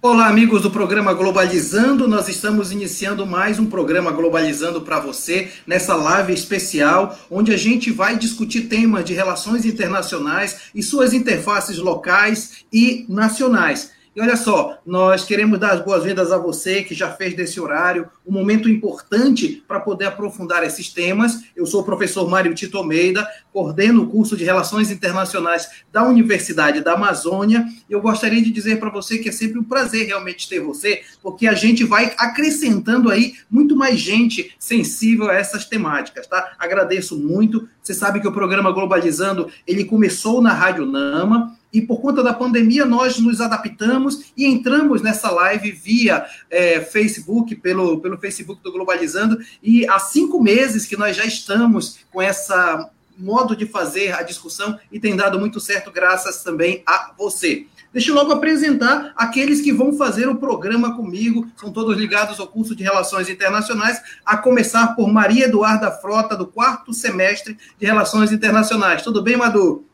Olá, amigos do programa Globalizando. Nós estamos iniciando mais um programa Globalizando para você nessa live especial, onde a gente vai discutir temas de relações internacionais e suas interfaces locais e nacionais. E olha só, nós queremos dar as boas-vindas a você que já fez desse horário um momento importante para poder aprofundar esses temas. Eu sou o professor Mário Tito Almeida, coordeno o curso de Relações Internacionais da Universidade da Amazônia. Eu gostaria de dizer para você que é sempre um prazer realmente ter você, porque a gente vai acrescentando aí muito mais gente sensível a essas temáticas, tá? Agradeço muito. Você sabe que o programa Globalizando, ele começou na Rádio Nama, e por conta da pandemia nós nos adaptamos e entramos nessa live via é, Facebook, pelo, pelo Facebook do Globalizando, e há cinco meses que nós já estamos com essa modo de fazer a discussão e tem dado muito certo graças também a você. Deixa eu logo apresentar aqueles que vão fazer o programa comigo, são todos ligados ao curso de Relações Internacionais, a começar por Maria Eduarda Frota, do quarto semestre de Relações Internacionais. Tudo bem, Madu?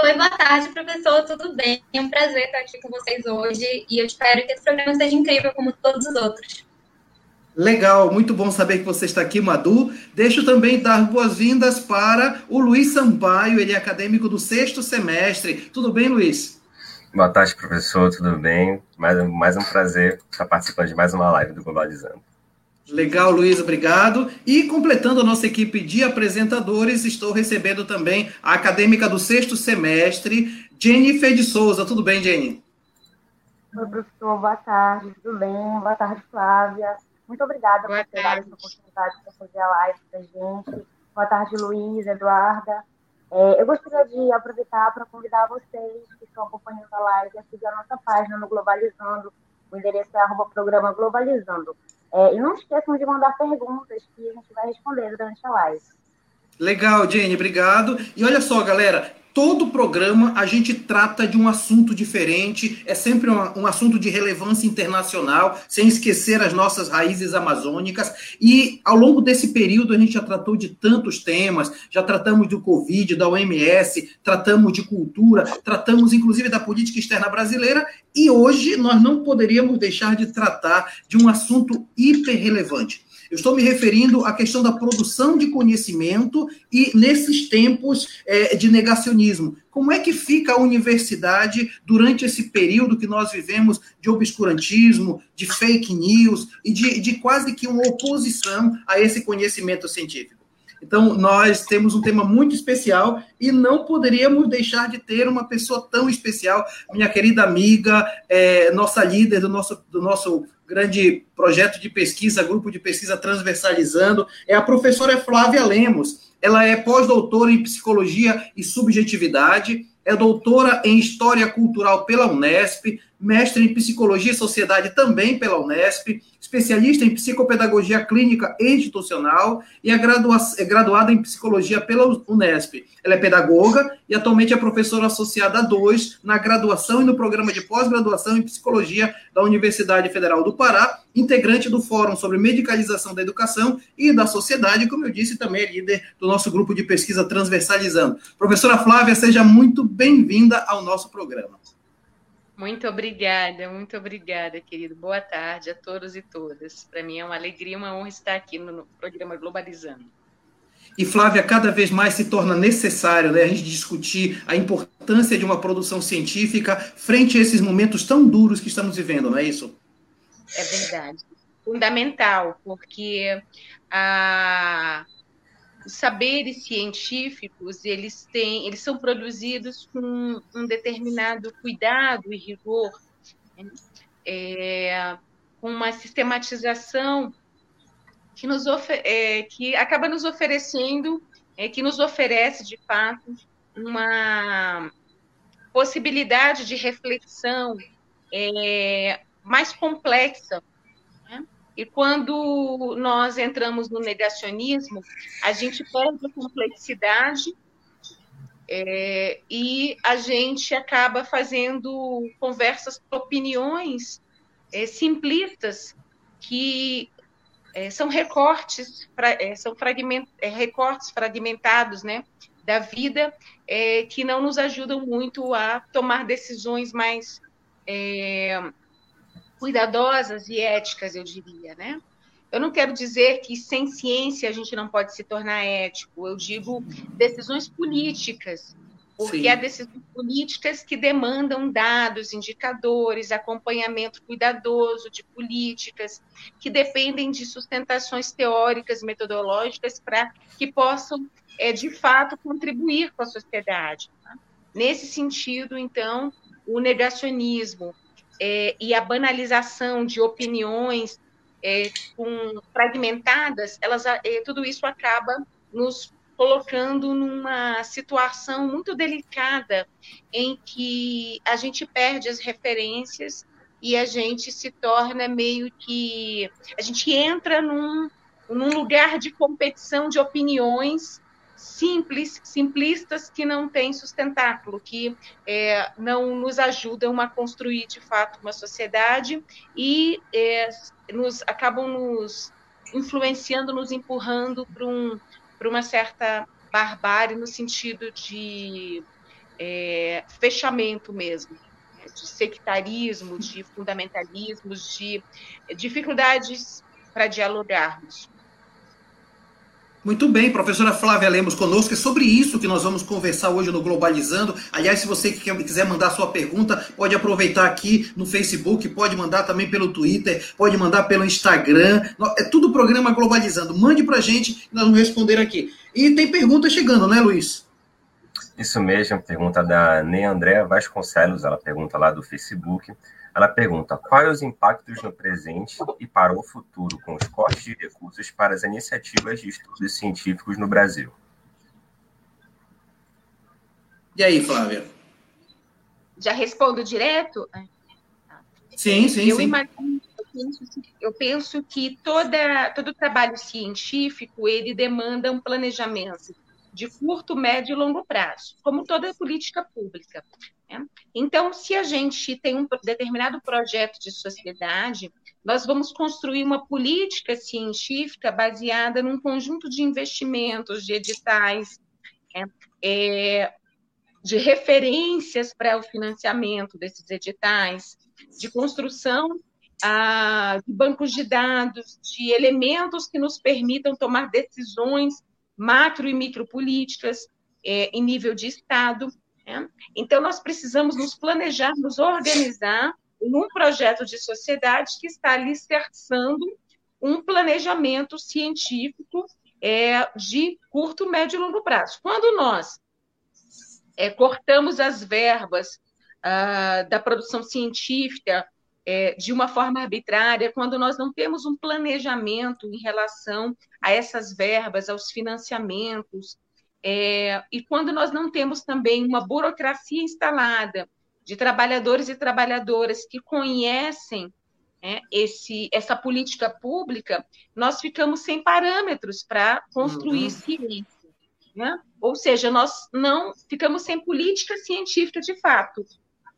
Oi, boa tarde, professor. Tudo bem? É um prazer estar aqui com vocês hoje e eu espero que esse programa seja incrível como todos os outros. Legal, muito bom saber que você está aqui, Madu. Deixo também dar boas-vindas para o Luiz Sampaio, ele é acadêmico do sexto semestre. Tudo bem, Luiz? Boa tarde, professor, tudo bem? Mais, mais um prazer estar participando de mais uma live do Globalizando. Legal, Luiz, obrigado. E completando a nossa equipe de apresentadores, estou recebendo também a acadêmica do sexto semestre, Jennifer de Souza. Tudo bem, Jenny? Oi, professor, boa tarde, tudo bem? Boa tarde, Flávia. Muito obrigada boa por ter dado essa oportunidade para fazer a live para gente. Boa tarde, Luiz, Eduarda. É, eu gostaria de aproveitar para convidar vocês que estão acompanhando a live a seguir a nossa página no Globalizando. O endereço é arroba programa Globalizando. É, e não esqueçam de mandar perguntas que a gente vai responder durante a live. Legal, Jenny, obrigado. E olha só, galera, todo programa a gente trata de um assunto diferente, é sempre um, um, assunto de relevância internacional, sem esquecer as nossas raízes amazônicas. E ao longo desse período a gente já tratou de tantos temas, já tratamos do Covid, da OMS, tratamos de cultura, tratamos inclusive da política externa brasileira, e hoje nós não poderíamos deixar de tratar de um assunto hiper relevante eu estou me referindo à questão da produção de conhecimento e nesses tempos é, de negacionismo. Como é que fica a universidade durante esse período que nós vivemos de obscurantismo, de fake news e de, de quase que uma oposição a esse conhecimento científico? Então, nós temos um tema muito especial e não poderíamos deixar de ter uma pessoa tão especial, minha querida amiga, é, nossa líder do nosso, do nosso grande projeto de pesquisa, grupo de pesquisa transversalizando, é a professora Flávia Lemos. Ela é pós-doutora em psicologia e subjetividade, é doutora em História Cultural pela Unesp, mestre em Psicologia e Sociedade também pela Unesp, especialista em Psicopedagogia Clínica e Institucional e é, é graduada em Psicologia pela Unesp. Ela é pedagoga e atualmente é professora associada a 2 na graduação e no programa de pós-graduação em Psicologia da Universidade Federal do Pará, integrante do Fórum sobre Medicalização da Educação e da Sociedade, como eu disse, também é líder do nosso grupo de pesquisa Transversalizando. Professora Flávia, seja muito bem-vinda ao nosso programa. Muito obrigada, muito obrigada, querido. Boa tarde a todos e todas. Para mim é uma alegria, uma honra estar aqui no programa Globalizando. E Flávia, cada vez mais se torna necessário né, a gente discutir a importância de uma produção científica frente a esses momentos tão duros que estamos vivendo, não é isso? É verdade. Fundamental, porque a os saberes científicos eles têm, eles são produzidos com um determinado cuidado e rigor, né? é, com uma sistematização que nos é, que acaba nos oferecendo, é, que nos oferece de fato uma possibilidade de reflexão é, mais complexa e quando nós entramos no negacionismo, a gente perde a complexidade é, e a gente acaba fazendo conversas, opiniões é, simplistas que é, são recortes, é, são fragment, é, recortes fragmentados, né, da vida é, que não nos ajudam muito a tomar decisões mais cuidadosas e éticas, eu diria, né? Eu não quero dizer que sem ciência a gente não pode se tornar ético, eu digo decisões políticas, porque Sim. há decisões políticas que demandam dados, indicadores, acompanhamento cuidadoso de políticas, que dependem de sustentações teóricas, metodológicas, para que possam, é, de fato, contribuir com a sociedade. Tá? Nesse sentido, então, o negacionismo é, e a banalização de opiniões é, com, fragmentadas, elas, é, tudo isso acaba nos colocando numa situação muito delicada em que a gente perde as referências e a gente se torna meio que a gente entra num, num lugar de competição de opiniões simples, simplistas que não têm sustentáculo, que é, não nos ajudam a construir de fato uma sociedade e é, nos acabam nos influenciando, nos empurrando para um, uma certa barbárie no sentido de é, fechamento mesmo, de sectarismo, de fundamentalismos, de dificuldades para dialogarmos. Muito bem, professora Flávia Lemos conosco. É sobre isso que nós vamos conversar hoje no Globalizando. Aliás, se você quiser mandar sua pergunta, pode aproveitar aqui no Facebook, pode mandar também pelo Twitter, pode mandar pelo Instagram. É tudo programa Globalizando. Mande pra gente, nós vamos responder aqui. E tem pergunta chegando, né, Luiz? Isso mesmo, pergunta da Ney Andréa Vasconcelos, ela pergunta lá do Facebook. Ela pergunta quais os impactos no presente e para o futuro com os cortes de recursos para as iniciativas de estudos científicos no Brasil. E aí, Flávia? Já respondo direto? Sim, sim, eu sim. Imagino, eu, penso, eu penso que toda, todo trabalho científico ele demanda um planejamento de curto, médio e longo prazo, como toda política pública. Né? Então, se a gente tem um determinado projeto de sociedade, nós vamos construir uma política científica baseada num conjunto de investimentos, de editais, né? é, de referências para o financiamento desses editais, de construção ah, de bancos de dados, de elementos que nos permitam tomar decisões macro e micropolíticas é, em nível de Estado. Né? Então, nós precisamos nos planejar, nos organizar num projeto de sociedade que está alicerçando um planejamento científico é, de curto, médio e longo prazo. Quando nós é, cortamos as verbas ah, da produção científica é, de uma forma arbitrária, quando nós não temos um planejamento em relação a essas verbas, aos financiamentos, é, e quando nós não temos também uma burocracia instalada de trabalhadores e trabalhadoras que conhecem né, esse, essa política pública, nós ficamos sem parâmetros para construir uhum. ciência. Né? Ou seja, nós não ficamos sem política científica de fato.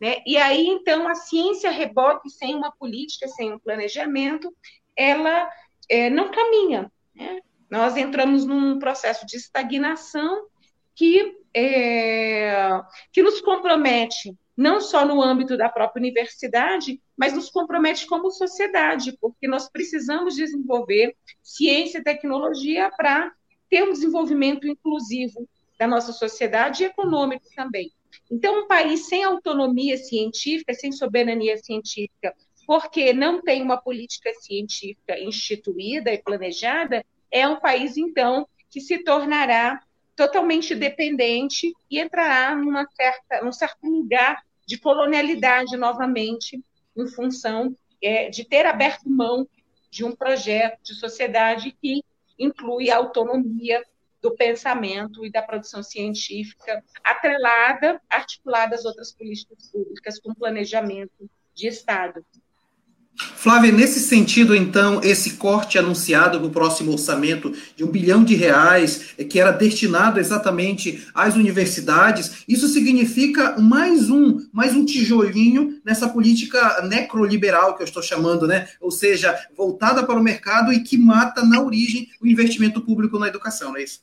Né? E aí, então, a ciência rebote sem uma política, sem um planejamento, ela é, não caminha. Né? Nós entramos num processo de estagnação que, é, que nos compromete, não só no âmbito da própria universidade, mas nos compromete como sociedade, porque nós precisamos desenvolver ciência e tecnologia para ter um desenvolvimento inclusivo da nossa sociedade e econômico também. Então, um país sem autonomia científica, sem soberania científica, porque não tem uma política científica instituída e planejada, é um país, então, que se tornará totalmente dependente e entrará numa certa, num certo lugar de colonialidade novamente, em função é, de ter aberto mão de um projeto de sociedade que inclui a autonomia do pensamento e da produção científica, atrelada, articulada às outras políticas públicas com planejamento de Estado. Flávia, nesse sentido, então, esse corte anunciado no próximo orçamento de um bilhão de reais, eh, que era destinado exatamente às universidades, isso significa mais um, mais um tijolinho nessa política necroliberal que eu estou chamando, né? Ou seja, voltada para o mercado e que mata na origem o investimento público na educação, não é isso?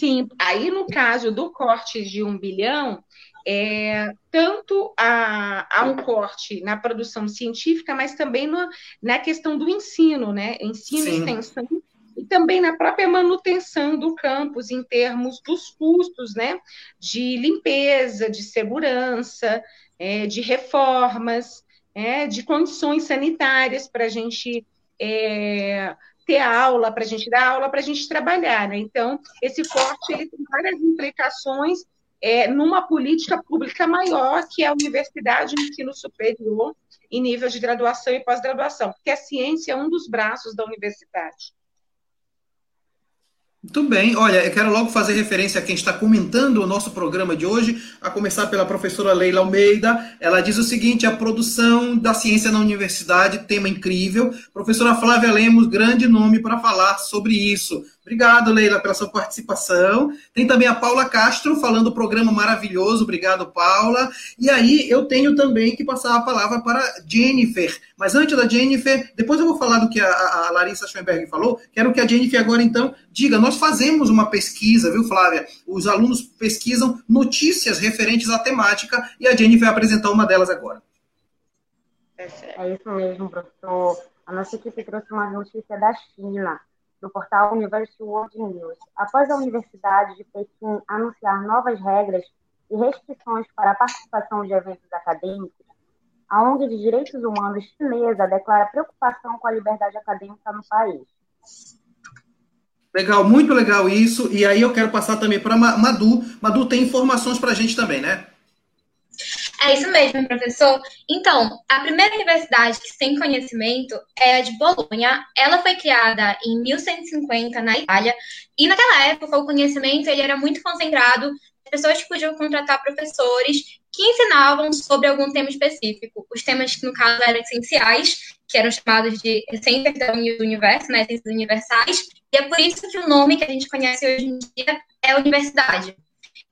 Sim, aí no caso do corte de um bilhão, é, tanto a, a, um corte na produção científica, mas também no, na questão do ensino, né? Ensino e extensão, e também na própria manutenção do campus, em termos dos custos, né? De limpeza, de segurança, é, de reformas, é, de condições sanitárias para a gente. É, ter aula, para a gente dar aula, para a gente trabalhar. Né? Então, esse corte ele tem várias implicações é, numa política pública maior, que é a universidade e ensino superior, em nível de graduação e pós-graduação, porque a ciência é um dos braços da universidade. Muito bem, olha, eu quero logo fazer referência a quem está comentando o nosso programa de hoje, a começar pela professora Leila Almeida. Ela diz o seguinte: a produção da ciência na universidade, tema incrível. Professora Flávia Lemos, grande nome para falar sobre isso. Obrigado, Leila, pela sua participação. Tem também a Paula Castro falando do programa maravilhoso. Obrigado, Paula. E aí eu tenho também que passar a palavra para Jennifer. Mas antes da Jennifer, depois eu vou falar do que a, a Larissa Schoenberg falou. Quero que a Jennifer agora então diga. Nós fazemos uma pesquisa, viu, Flávia? Os alunos pesquisam notícias referentes à temática e a Jennifer vai apresentar uma delas agora. É isso mesmo, professor. A nossa equipe trouxe uma notícia da China no portal University World News. Após a Universidade de Pequim anunciar novas regras e restrições para a participação de eventos acadêmicos, a ONG de Direitos Humanos chinesa declara preocupação com a liberdade acadêmica no país. Legal, muito legal isso. E aí eu quero passar também para Madu. Madu tem informações para a gente também, né? É isso mesmo, professor. Então, a primeira universidade que tem conhecimento é a de Bolonha. Ela foi criada em 1150 na Itália e naquela época o conhecimento ele era muito concentrado. As pessoas podiam contratar professores que ensinavam sobre algum tema específico. Os temas que no caso eram essenciais, que eram chamados de ciências do universo, né, ciências universais. E é por isso que o nome que a gente conhece hoje em dia é universidade.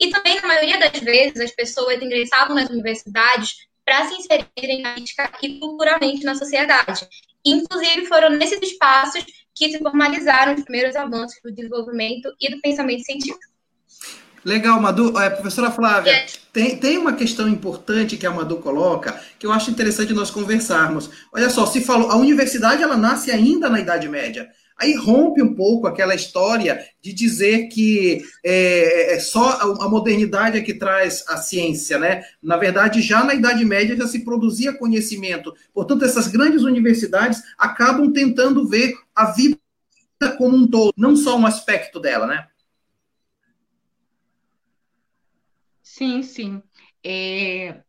E também, na maioria das vezes, as pessoas ingressavam nas universidades para se inserirem política e culturalmente na sociedade. Inclusive, foram nesses espaços que se formalizaram os primeiros avanços do desenvolvimento e do pensamento científico. Legal, Madu. É, professora Flávia, tem, tem uma questão importante que a Madu coloca que eu acho interessante nós conversarmos. Olha só, se falou, a universidade ela nasce ainda na Idade Média. Aí rompe um pouco aquela história de dizer que é, é só a modernidade é que traz a ciência, né? Na verdade, já na Idade Média já se produzia conhecimento. Portanto, essas grandes universidades acabam tentando ver a vida como um todo, não só um aspecto dela, né? Sim, sim. É,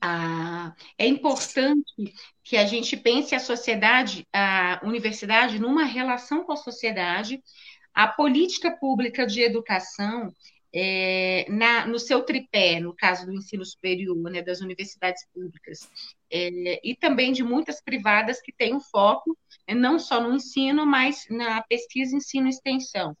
a, é importante que a gente pense a sociedade, a universidade, numa relação com a sociedade, a política pública de educação, é, na, no seu tripé, no caso do ensino superior, né, das universidades públicas, é, e também de muitas privadas que têm um foco é, não só no ensino, mas na pesquisa, ensino e extensão.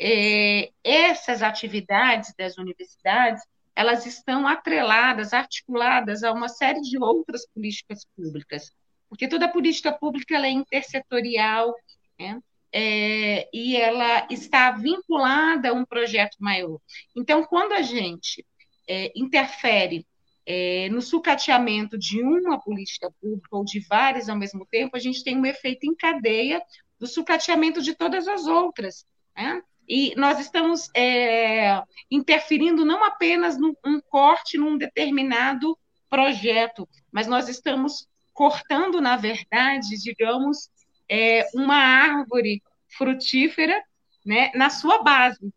É, essas atividades das universidades elas estão atreladas, articuladas a uma série de outras políticas públicas, porque toda política pública é intersetorial, né? É, e ela está vinculada a um projeto maior. Então, quando a gente é, interfere é, no sucateamento de uma política pública ou de várias ao mesmo tempo, a gente tem um efeito em cadeia do sucateamento de todas as outras. Né? E nós estamos é, interferindo não apenas num um corte num determinado projeto, mas nós estamos cortando, na verdade, digamos, é, uma árvore frutífera né, na sua base.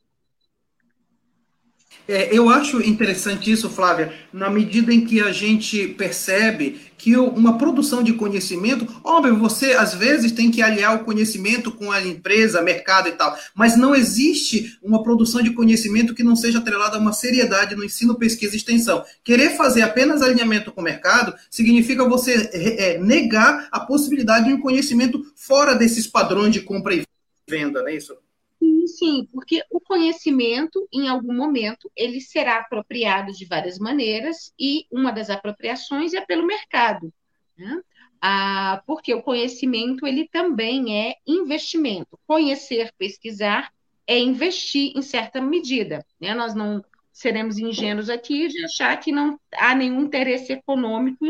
É, eu acho interessante isso, Flávia, na medida em que a gente percebe que uma produção de conhecimento, óbvio, você às vezes tem que aliar o conhecimento com a empresa, mercado e tal, mas não existe uma produção de conhecimento que não seja atrelada a uma seriedade no ensino, pesquisa e extensão. Querer fazer apenas alinhamento com o mercado significa você é, negar a possibilidade de um conhecimento fora desses padrões de compra e venda, não é isso? Sim, porque o conhecimento, em algum momento, ele será apropriado de várias maneiras, e uma das apropriações é pelo mercado. Né? Ah, porque o conhecimento ele também é investimento. Conhecer, pesquisar é investir em certa medida. Né? Nós não seremos ingênuos aqui de achar que não há nenhum interesse econômico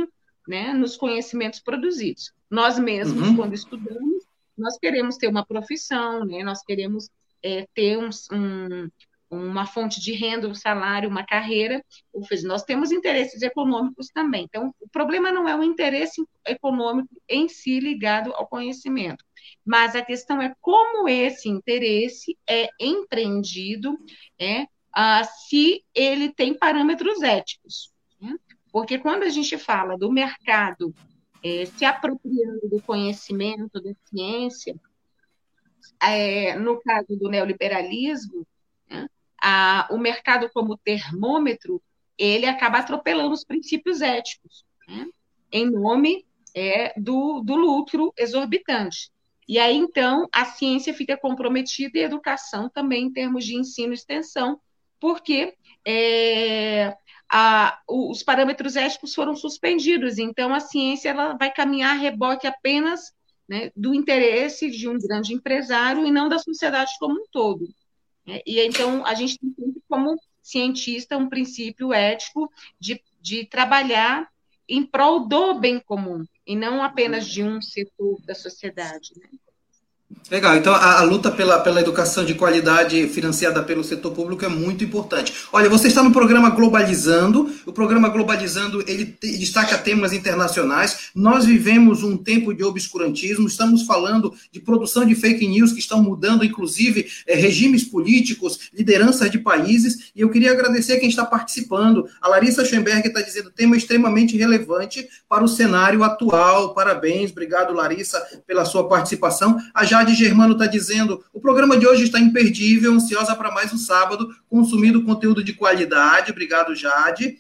né, nos conhecimentos produzidos. Nós mesmos, uhum. quando estudamos, nós queremos ter uma profissão, né, nós queremos é, ter um, um, uma fonte de renda, um salário, uma carreira, nós temos interesses econômicos também. Então, o problema não é o interesse econômico em si ligado ao conhecimento, mas a questão é como esse interesse é empreendido, é, ah, se ele tem parâmetros éticos. Né? Porque quando a gente fala do mercado é, se apropriando do conhecimento, da ciência, é, no caso do neoliberalismo, né, a, o mercado como termômetro, ele acaba atropelando os princípios éticos, né, em nome é, do, do lucro exorbitante. E aí, então, a ciência fica comprometida e a educação também, em termos de ensino e extensão, porque é, a, os parâmetros éticos foram suspendidos, então a ciência ela vai caminhar a reboque apenas né, do interesse de um grande empresário e não da sociedade como um todo. Né? E então a gente tem como cientista um princípio ético de, de trabalhar em prol do bem comum e não apenas de um setor da sociedade. Né? Legal, então a, a, luta pela, pela educação de qualidade financiada pelo setor público é muito importante. Olha, você está no programa Globalizando, o programa Globalizando ele destaca temas internacionais. Nós vivemos um tempo de obscurantismo, estamos falando de produção de fake news que estão mudando, inclusive, é, regimes políticos, lideranças de países, e eu queria agradecer quem está participando. A Larissa Schoenberg está dizendo tema extremamente relevante para o cenário atual. Parabéns, obrigado, Larissa, pela sua participação. A Jade Germano está dizendo: o programa de hoje está imperdível, ansiosa para mais um sábado, consumindo conteúdo de qualidade. Obrigado, Jade.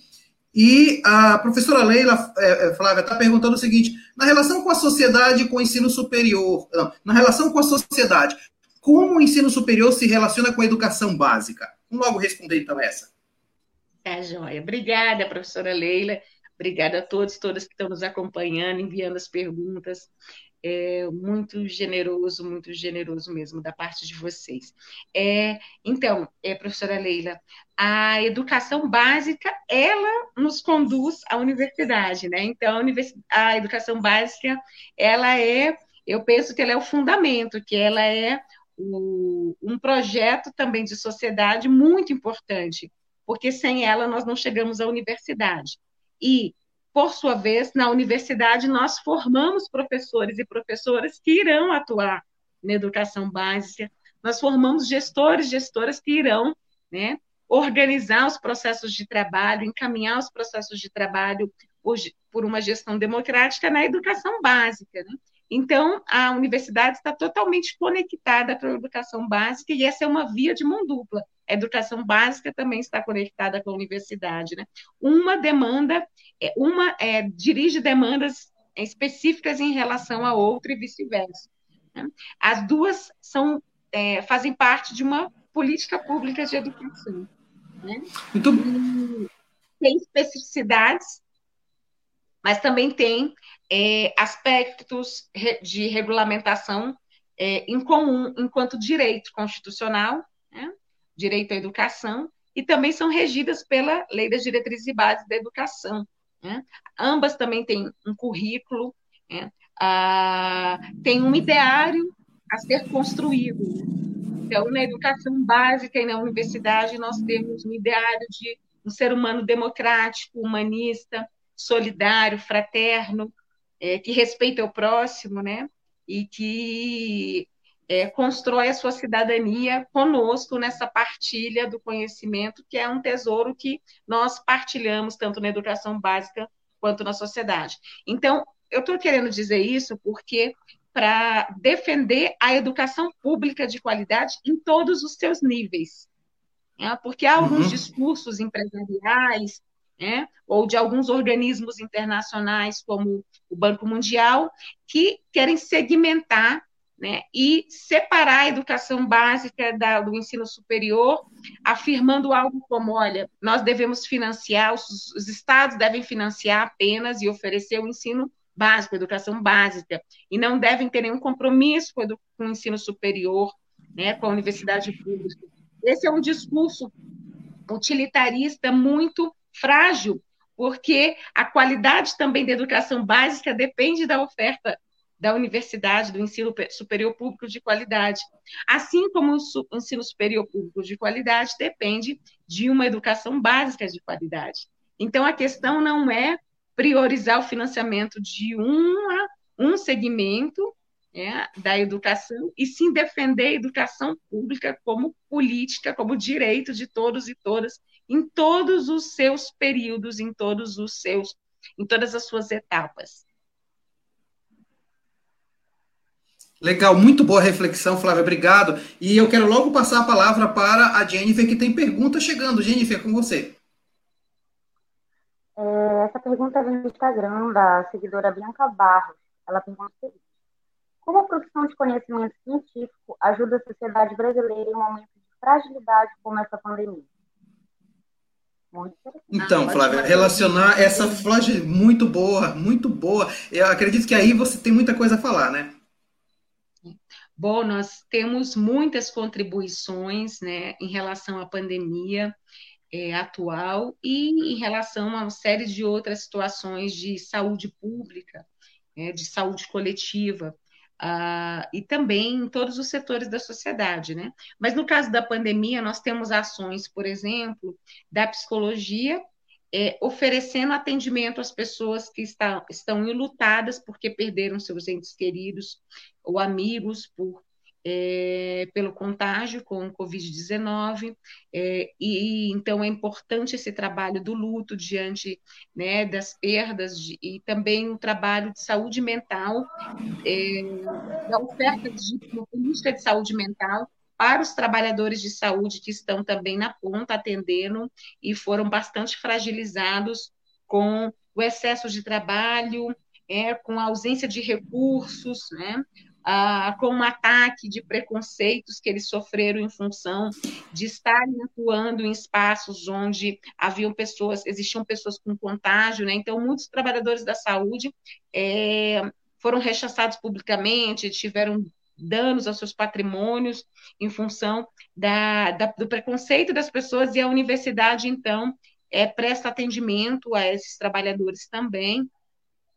E a professora Leila é, é, Flávia está perguntando o seguinte: na relação com a sociedade com o ensino superior, não, na relação com a sociedade, como o ensino superior se relaciona com a educação básica? Vamos logo responder então essa. Tá, joia. Obrigada, professora Leila. Obrigada a todos, todas que estão nos acompanhando, enviando as perguntas é, muito generoso, muito generoso mesmo da parte de vocês. É, então, é, professora Leila, a educação básica, ela nos conduz à universidade, né? Então, a, a educação básica, ela é, eu penso que ela é o fundamento, que ela é o, um projeto também de sociedade muito importante, porque sem ela nós não chegamos à universidade. E por sua vez, na universidade, nós formamos professores e professoras que irão atuar na educação básica, nós formamos gestores, gestoras que irão né, organizar os processos de trabalho, encaminhar os processos de trabalho por, por uma gestão democrática na educação básica. Né? Então, a universidade está totalmente conectada com a educação básica e essa é uma via de mão dupla. A educação básica também está conectada com a universidade. Né? Uma demanda, é, uma é, dirige demandas específicas em relação à outra e vice-versa. Né? As duas são, é, fazem parte de uma política pública de educação. Né? Muito... Tem especificidades, mas também tem é, aspectos de regulamentação é, em comum, enquanto direito constitucional? Direito à educação, e também são regidas pela Lei das Diretrizes e Bases da Educação. Né? Ambas também têm um currículo, né? ah, tem um ideário a ser construído. Então, na educação básica e na universidade, nós temos um ideário de um ser humano democrático, humanista, solidário, fraterno, é, que respeita o próximo, né? E que é, constrói a sua cidadania conosco nessa partilha do conhecimento, que é um tesouro que nós partilhamos tanto na educação básica quanto na sociedade. Então, eu estou querendo dizer isso porque para defender a educação pública de qualidade em todos os seus níveis. Né? Porque há alguns uhum. discursos empresariais, né, ou de alguns organismos internacionais, como o Banco Mundial, que querem segmentar né, e separar a educação básica da, do ensino superior, afirmando algo como: olha, nós devemos financiar, os, os estados devem financiar apenas e oferecer o ensino básico, a educação básica, e não devem ter nenhum compromisso com, com o ensino superior, né, com a universidade pública. Esse é um discurso utilitarista muito frágil, porque a qualidade também da educação básica depende da oferta da universidade, do ensino superior público de qualidade. Assim como o ensino superior público de qualidade depende de uma educação básica de qualidade. Então, a questão não é priorizar o financiamento de uma, um segmento né, da educação, e sim defender a educação pública como política, como direito de todos e todas, em todos os seus períodos, em todos os seus, em todas as suas etapas. Legal, muito boa reflexão, Flávia, obrigado. E eu quero logo passar a palavra para a Jennifer, que tem pergunta chegando. Jennifer, com você. É, essa pergunta vem do Instagram da seguidora Bianca Barros. Ela pergunta o seguinte: Como a produção de conhecimento científico ajuda a sociedade brasileira em um momento de fragilidade como essa pandemia? Então, Flávia, relacionar essa flagem muito boa, muito boa. Eu acredito que aí você tem muita coisa a falar, né? Bom, nós temos muitas contribuições né, em relação à pandemia é, atual e em relação a uma série de outras situações de saúde pública, é, de saúde coletiva, uh, e também em todos os setores da sociedade, né? Mas no caso da pandemia, nós temos ações, por exemplo, da psicologia, é, oferecendo atendimento às pessoas que está, estão enlutadas porque perderam seus entes queridos ou amigos por é, pelo contágio com o Covid-19, é, e então é importante esse trabalho do luto diante né, das perdas de, e também o trabalho de saúde mental, é, da oferta de de saúde mental para os trabalhadores de saúde que estão também na ponta atendendo e foram bastante fragilizados com o excesso de trabalho, é, com a ausência de recursos, né? ah, com um ataque de preconceitos que eles sofreram em função de estarem atuando em espaços onde haviam pessoas, existiam pessoas com contágio, né? Então, muitos trabalhadores da saúde é, foram rechaçados publicamente, tiveram danos aos seus patrimônios em função da, da, do preconceito das pessoas e a universidade, então, é, presta atendimento a esses trabalhadores também,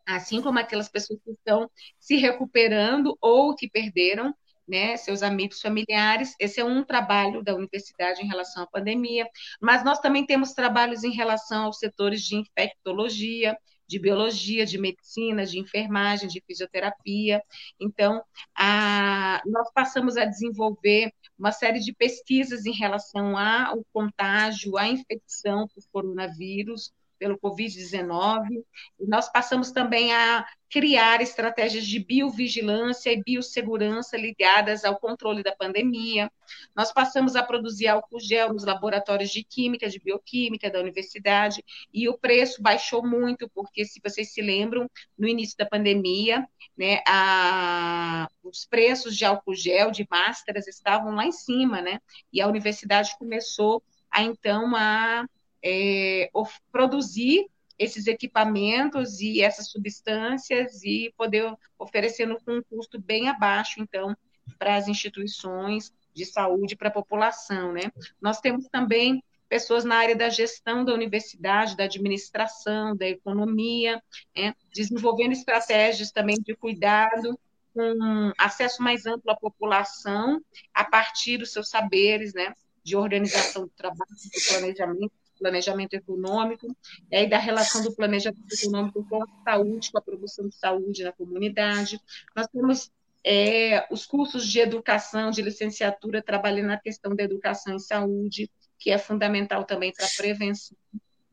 assim como aquelas pessoas que estão se recuperando ou que perderam né, seus amigos familiares. Esse é um trabalho da universidade em relação à pandemia, mas nós também temos trabalhos em relação aos setores de infectologia, de biologia, de medicina, de enfermagem, de fisioterapia. Então, a, nós passamos a desenvolver uma série de pesquisas em relação ao contágio, à infecção por coronavírus, pelo Covid-19. Nós passamos também a criar estratégias de biovigilância e biossegurança ligadas ao controle da pandemia. Nós passamos a produzir álcool gel nos laboratórios de química, de bioquímica da universidade, e o preço baixou muito, porque, se vocês se lembram, no início da pandemia, né, a, os preços de álcool gel, de máscaras, estavam lá em cima, né? E a universidade começou a, então, a é, produzir esses equipamentos e essas substâncias e poder oferecendo com um custo bem abaixo, então, para as instituições de saúde, para a população, né? Nós temos também pessoas na área da gestão da universidade, da administração, da economia, né? desenvolvendo estratégias também de cuidado com acesso mais amplo à população a partir dos seus saberes, né? De organização do trabalho, do planejamento, planejamento econômico, e da relação do planejamento econômico com a saúde, com a produção de saúde na comunidade. Nós temos é, os cursos de educação, de licenciatura, trabalhando na questão da educação em saúde, que é fundamental também para a prevenção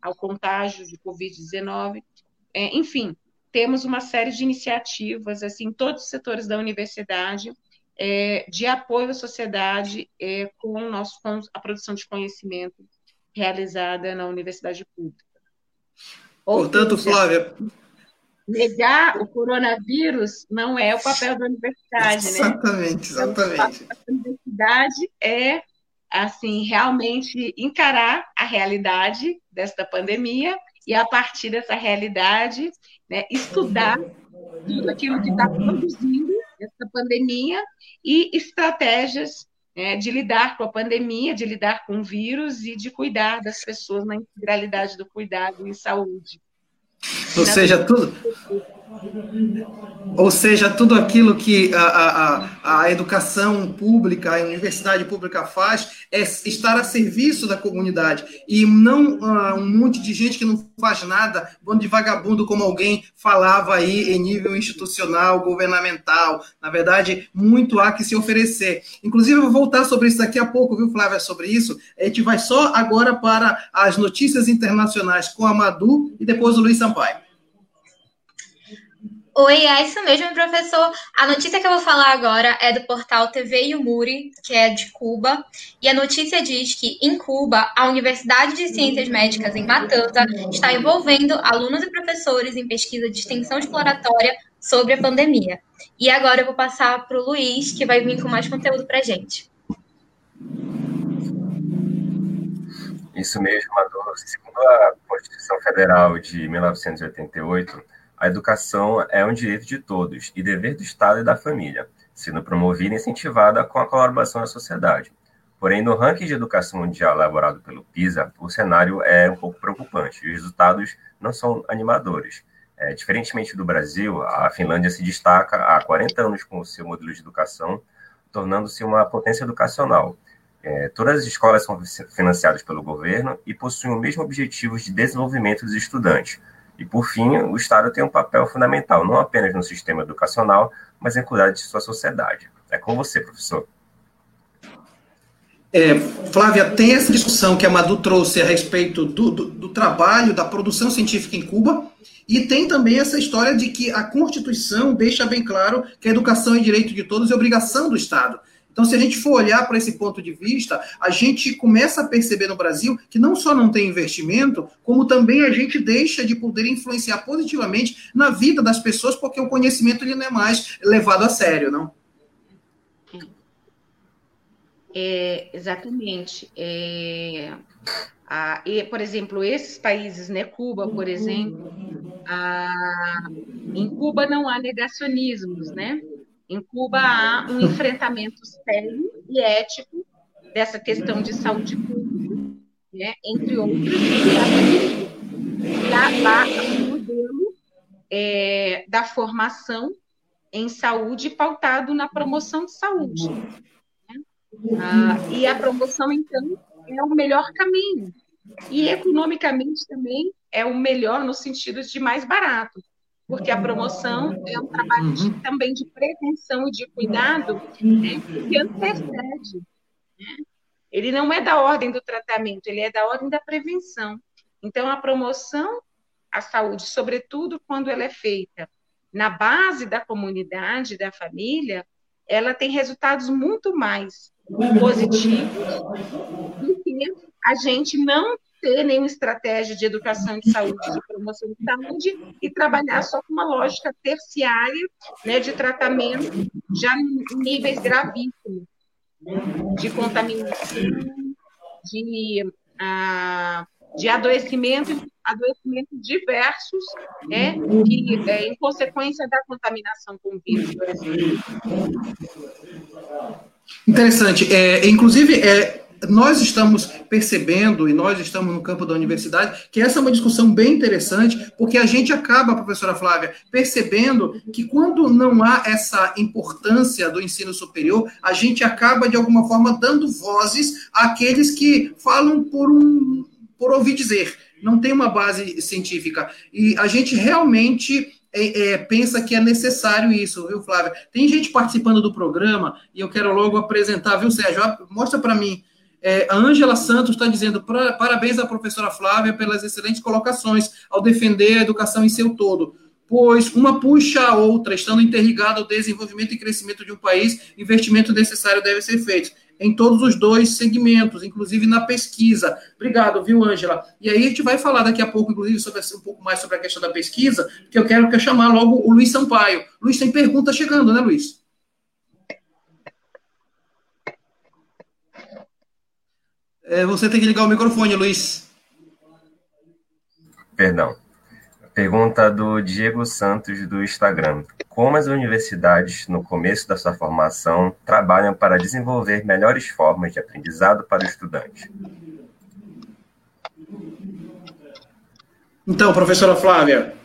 ao contágio de Covid-19. É, enfim, temos uma série de iniciativas, assim, em todos os setores da universidade, é, de apoio à sociedade é, com, nosso, com a produção de conhecimento realizada na universidade pública. Ou Portanto, seja, Flávia. Negar o coronavírus não é o papel da universidade, exatamente, né? Exatamente, exatamente. A universidade é, assim, realmente encarar a realidade desta pandemia e, a partir dessa realidade, né, estudar tudo aquilo que está produzindo essa pandemia e estratégias é, de lidar com a pandemia, de lidar com o vírus e de cuidar das pessoas na integralidade do cuidado em saúde. Ou seja, tudo, ou seja, tudo aquilo que a, a, a educação pública, a universidade pública faz é estar a serviço da comunidade e não uh, um monte de gente que não faz nada, bando de vagabundo, como alguém falava aí em nível institucional, governamental. Na verdade, muito há que se oferecer. Inclusive, eu vou voltar sobre isso daqui a pouco, viu, Flávia, sobre isso. A gente vai só agora para as notícias internacionais com a Madu e depois o Luiz Sampaio. Oi, é isso mesmo, professor. A notícia que eu vou falar agora é do portal TV Yumuri, que é de Cuba, e a notícia diz que em Cuba, a Universidade de Ciências Médicas em Matanza está envolvendo alunos e professores em pesquisa de extensão exploratória sobre a pandemia. E agora eu vou passar para o Luiz, que vai vir com mais conteúdo para a gente. Isso mesmo, Adolfo. Segundo a Constituição Federal de 1988, a educação é um direito de todos e dever do Estado e da família, sendo promovida e incentivada com a colaboração da sociedade. Porém, no ranking de educação mundial elaborado pelo PISA, o cenário é um pouco preocupante e os resultados não são animadores. É, diferentemente do Brasil, a Finlândia se destaca há 40 anos com o seu modelo de educação, tornando-se uma potência educacional. É, todas as escolas são financiadas pelo governo e possuem o mesmo objetivo de desenvolvimento dos estudantes, e, por fim, o Estado tem um papel fundamental, não apenas no sistema educacional, mas em cuidar de sua sociedade. É com você, professor. É, Flávia, tem essa discussão que a Madu trouxe a respeito do, do, do, trabalho, da produção científica em Cuba, e tem também essa história de que a Constituição deixa bem claro que a educação é direito de todos e obrigação do Estado. Então, se a gente for olhar para esse ponto de vista, a gente começa a perceber no Brasil que não só não tem investimento, como também a gente deixa de poder influenciar positivamente na vida das pessoas, porque o conhecimento ele não é mais levado a sério, não? É, exatamente. É, a, e, por exemplo, esses países, né, Cuba, por exemplo, a, em Cuba não há negacionismos, né? Em Cuba há um enfrentamento sério e ético dessa questão de saúde pública, né, entre outros, e há um modelo é, da formação em saúde pautado na promoção de saúde. Né? Ah, e a promoção, então, é o melhor caminho. E economicamente também é o melhor no sentido de mais barato porque a promoção é um trabalho de, uhum. também de prevenção e de cuidado né, que antecede. Né? Ele não é da ordem do tratamento, ele é da ordem da prevenção. Então, a promoção à saúde, sobretudo quando ela é feita na base da comunidade, da família, ela tem resultados muito mais positivos do que a gente não ter nenhuma estratégia de educação de saúde, de promoção de saúde, e trabalhar só com uma lógica terciária né, de tratamento já em níveis gravíssimos de contaminação, de, ah, de adoecimento, adoecimentos diversos, né, que, é, em consequência da contaminação com vírus, por exemplo. Interessante. É, inclusive, é, nós estamos percebendo, e nós estamos no campo da universidade, que essa é uma discussão bem interessante, porque a gente acaba, professora Flávia, percebendo que quando não há essa importância do ensino superior, a gente acaba, de alguma forma, dando vozes àqueles que falam por um por ouvir dizer, não tem uma base científica. E a gente realmente é, é, pensa que é necessário isso, viu, Flávia? Tem gente participando do programa e eu quero logo apresentar, viu, Sérgio? Mostra para mim é, a Ângela Santos está dizendo parabéns à professora Flávia pelas excelentes colocações ao defender a educação em seu todo, pois uma puxa a outra, estando interligada ao desenvolvimento e crescimento de um país, investimento necessário deve ser feito em todos os dois segmentos, inclusive na pesquisa. Obrigado, viu, Ângela? E aí a gente vai falar daqui a pouco, inclusive, sobre, um pouco mais sobre a questão da pesquisa, que eu quero que eu chamar logo o Luiz Sampaio. Luiz, tem pergunta chegando, né, Luiz? É, você tem que ligar o microfone, Luiz. Perdão. Pergunta do Diego Santos, do Instagram. Como as universidades, no começo da sua formação, trabalham para desenvolver melhores formas de aprendizado para o estudante? Então, professora Flávia.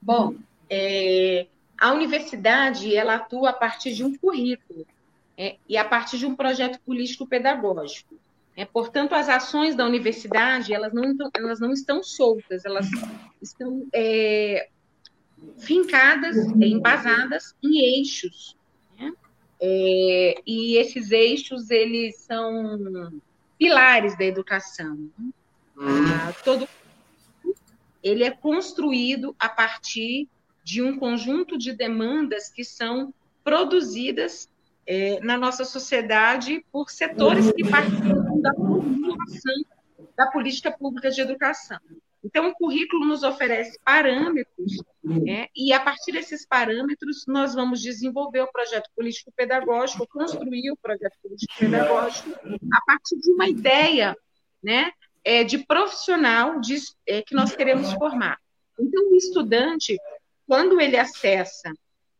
Bom, é, a universidade ela atua a partir de um currículo é, e a partir de um projeto político-pedagógico. É, portanto, as ações da universidade elas não, elas não estão soltas, elas estão é, fincadas, é, embasadas em eixos. Né? É, e esses eixos eles são pilares da educação. Né? Ah, todo ele é construído a partir de um conjunto de demandas que são produzidas é, na nossa sociedade por setores que participam da formulação da política pública de educação. Então, o currículo nos oferece parâmetros, né, e a partir desses parâmetros, nós vamos desenvolver o projeto político-pedagógico, construir o projeto político-pedagógico a partir de uma ideia né, é, de profissional de, é, que nós queremos formar. Então, o estudante, quando ele acessa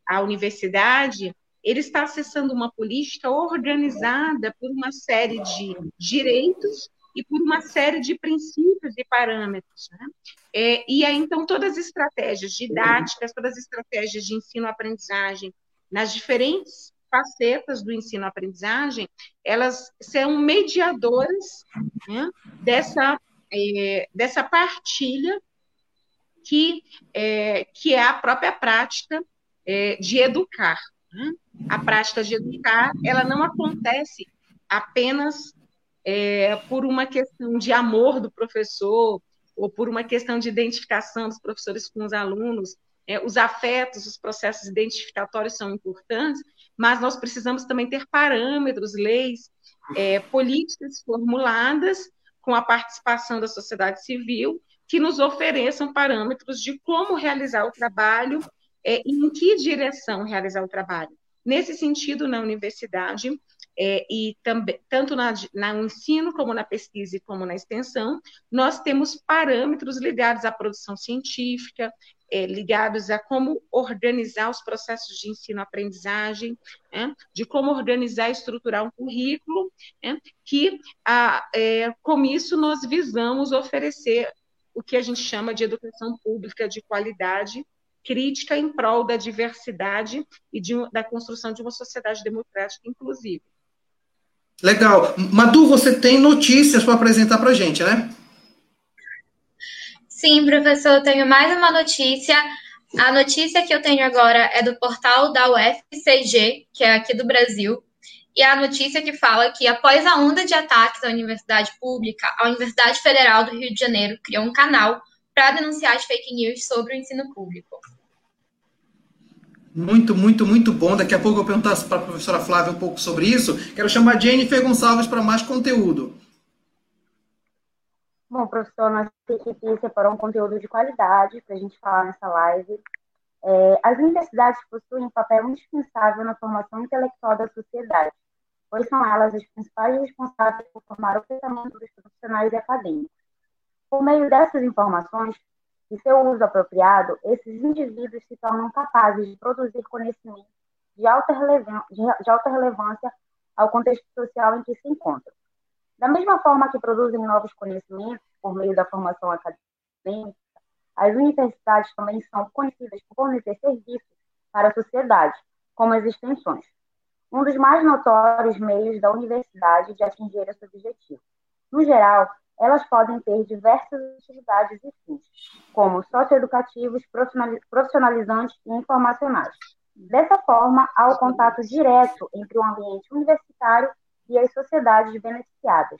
a universidade, ele está acessando uma política organizada por uma série de direitos e por uma série de princípios e parâmetros. Né? É, e aí, então, todas as estratégias didáticas, todas as estratégias de ensino-aprendizagem, nas diferentes facetas do ensino-aprendizagem, elas são mediadoras né, dessa, é, dessa partilha que é, que é a própria prática é, de educar. A prática de educar, ela não acontece apenas é, por uma questão de amor do professor ou por uma questão de identificação dos professores com os alunos. É, os afetos, os processos identificatórios são importantes, mas nós precisamos também ter parâmetros, leis, é, políticas formuladas com a participação da sociedade civil que nos ofereçam parâmetros de como realizar o trabalho é, em que direção realizar o trabalho. Nesse sentido, na universidade, é, e também, tanto na, no ensino, como na pesquisa e como na extensão, nós temos parâmetros ligados à produção científica, é, ligados a como organizar os processos de ensino-aprendizagem, é, de como organizar e estruturar um currículo, é, que a, é, com isso nós visamos oferecer o que a gente chama de educação pública de qualidade, crítica em prol da diversidade e de, da construção de uma sociedade democrática inclusiva. Legal. Madu, você tem notícias para apresentar para a gente, né? Sim, professor, eu tenho mais uma notícia. A notícia que eu tenho agora é do portal da UFCG, que é aqui do Brasil, e a notícia que fala que, após a onda de ataques à universidade pública, a Universidade Federal do Rio de Janeiro criou um canal para denunciar as fake news sobre o ensino público. Muito, muito, muito bom. Daqui a pouco eu vou perguntar para a professora Flávia um pouco sobre isso. Quero chamar a Jennifer Gonçalves para mais conteúdo. Bom, professor, nossa equipe separou um conteúdo de qualidade para a gente falar nessa live. É, as universidades possuem um papel indispensável na formação intelectual da sociedade, pois são elas as principais responsáveis por formar o pensamento dos profissionais e acadêmicos. Por meio dessas informações, e seu uso apropriado, esses indivíduos se tornam capazes de produzir conhecimento de alta, de alta relevância ao contexto social em que se encontram. Da mesma forma que produzem novos conhecimentos por meio da formação acadêmica, as universidades também são conhecidas por fornecer serviços para a sociedade, como as extensões. Um dos mais notórios meios da universidade de atingir esse objetivo. No geral, elas podem ter diversas atividades e fins, como socioeducativos, profissionalizantes e informacionais. Dessa forma, há o contato direto entre o ambiente universitário e as sociedades beneficiadas.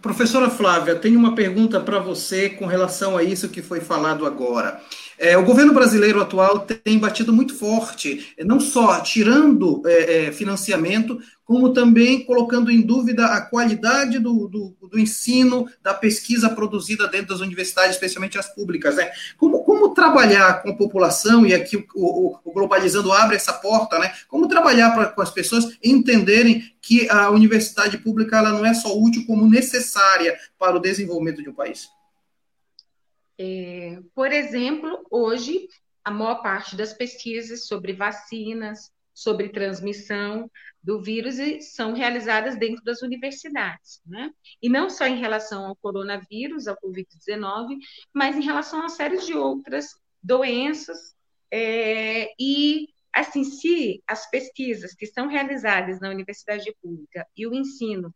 Professora Flávia, tenho uma pergunta para você com relação a isso que foi falado agora. É, o governo brasileiro atual tem batido muito forte, não só tirando é, é, financiamento, como também colocando em dúvida a qualidade do, do, do, ensino, da pesquisa produzida dentro das universidades, especialmente as públicas. Né? Como, como trabalhar com a população, e aqui o, o, o Globalizando abre essa porta, né? como trabalhar pra, com as pessoas entenderem que a universidade pública ela não é só útil, como necessária para o desenvolvimento de um país? É, por exemplo, hoje, a maior parte das pesquisas sobre vacinas, sobre transmissão do vírus são realizadas dentro das universidades, né? E não só em relação ao coronavírus, ao Covid-19, mas em relação a séries de outras doenças. É, e, assim, se as pesquisas que são realizadas na universidade pública e o ensino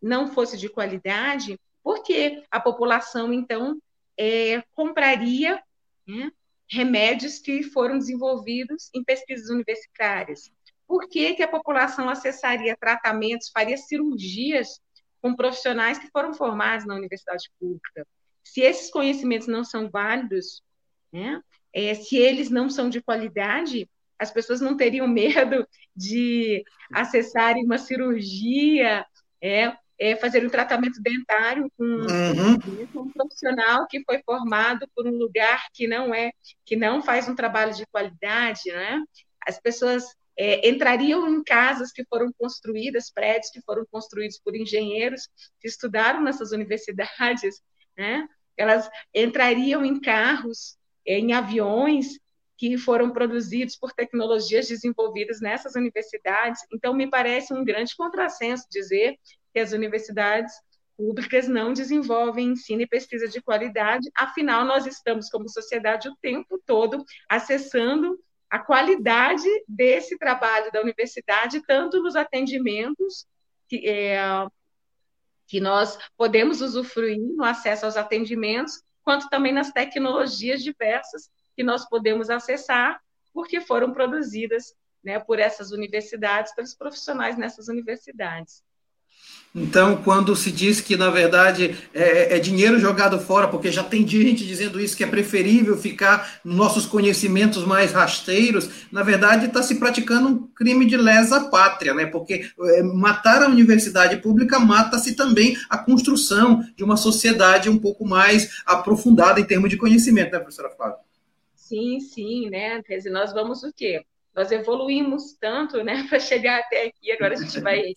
não fosse de qualidade, por que a população, então, é, compraria né, remédios que foram desenvolvidos em pesquisas universitárias? Por que, que a população acessaria tratamentos, faria cirurgias com profissionais que foram formados na universidade pública? Se esses conhecimentos não são válidos, né, é, se eles não são de qualidade, as pessoas não teriam medo de acessarem uma cirurgia, é, é, fazer um tratamento dentário com, uhum. um profissional que foi formado por um lugar que não é, que não faz um trabalho de qualidade, né? As pessoas é, entrariam em casas que foram construídas, prédios que foram construídos por engenheiros que estudaram nessas universidades, né? Elas entrariam em carros, é, em aviões que foram produzidos por tecnologias desenvolvidas nessas universidades. Então, me parece um grande contrassenso dizer que as universidades públicas não desenvolvem ensino e pesquisa de qualidade, afinal, nós estamos, como sociedade, o tempo todo acessando a qualidade desse trabalho da universidade, tanto nos atendimentos que, é, que nós podemos usufruir no acesso aos atendimentos, quanto também nas tecnologias diversas que nós podemos acessar, porque foram produzidas né, por essas universidades, pelos profissionais nessas universidades. Então, quando se diz que, na verdade, é, é, dinheiro jogado fora, porque já tem gente dizendo isso, que é preferível ficar nos nossos conhecimentos mais rasteiros, na verdade, está se praticando um crime de lesa pátria, né? Porque é, matar a universidade pública mata-se também a construção de uma sociedade um pouco mais aprofundada em termos de conhecimento, né, professora Flávia? Sim, sim, né? Nós vamos o quê? Nós evoluímos tanto, né, para chegar até aqui. Agora a gente vai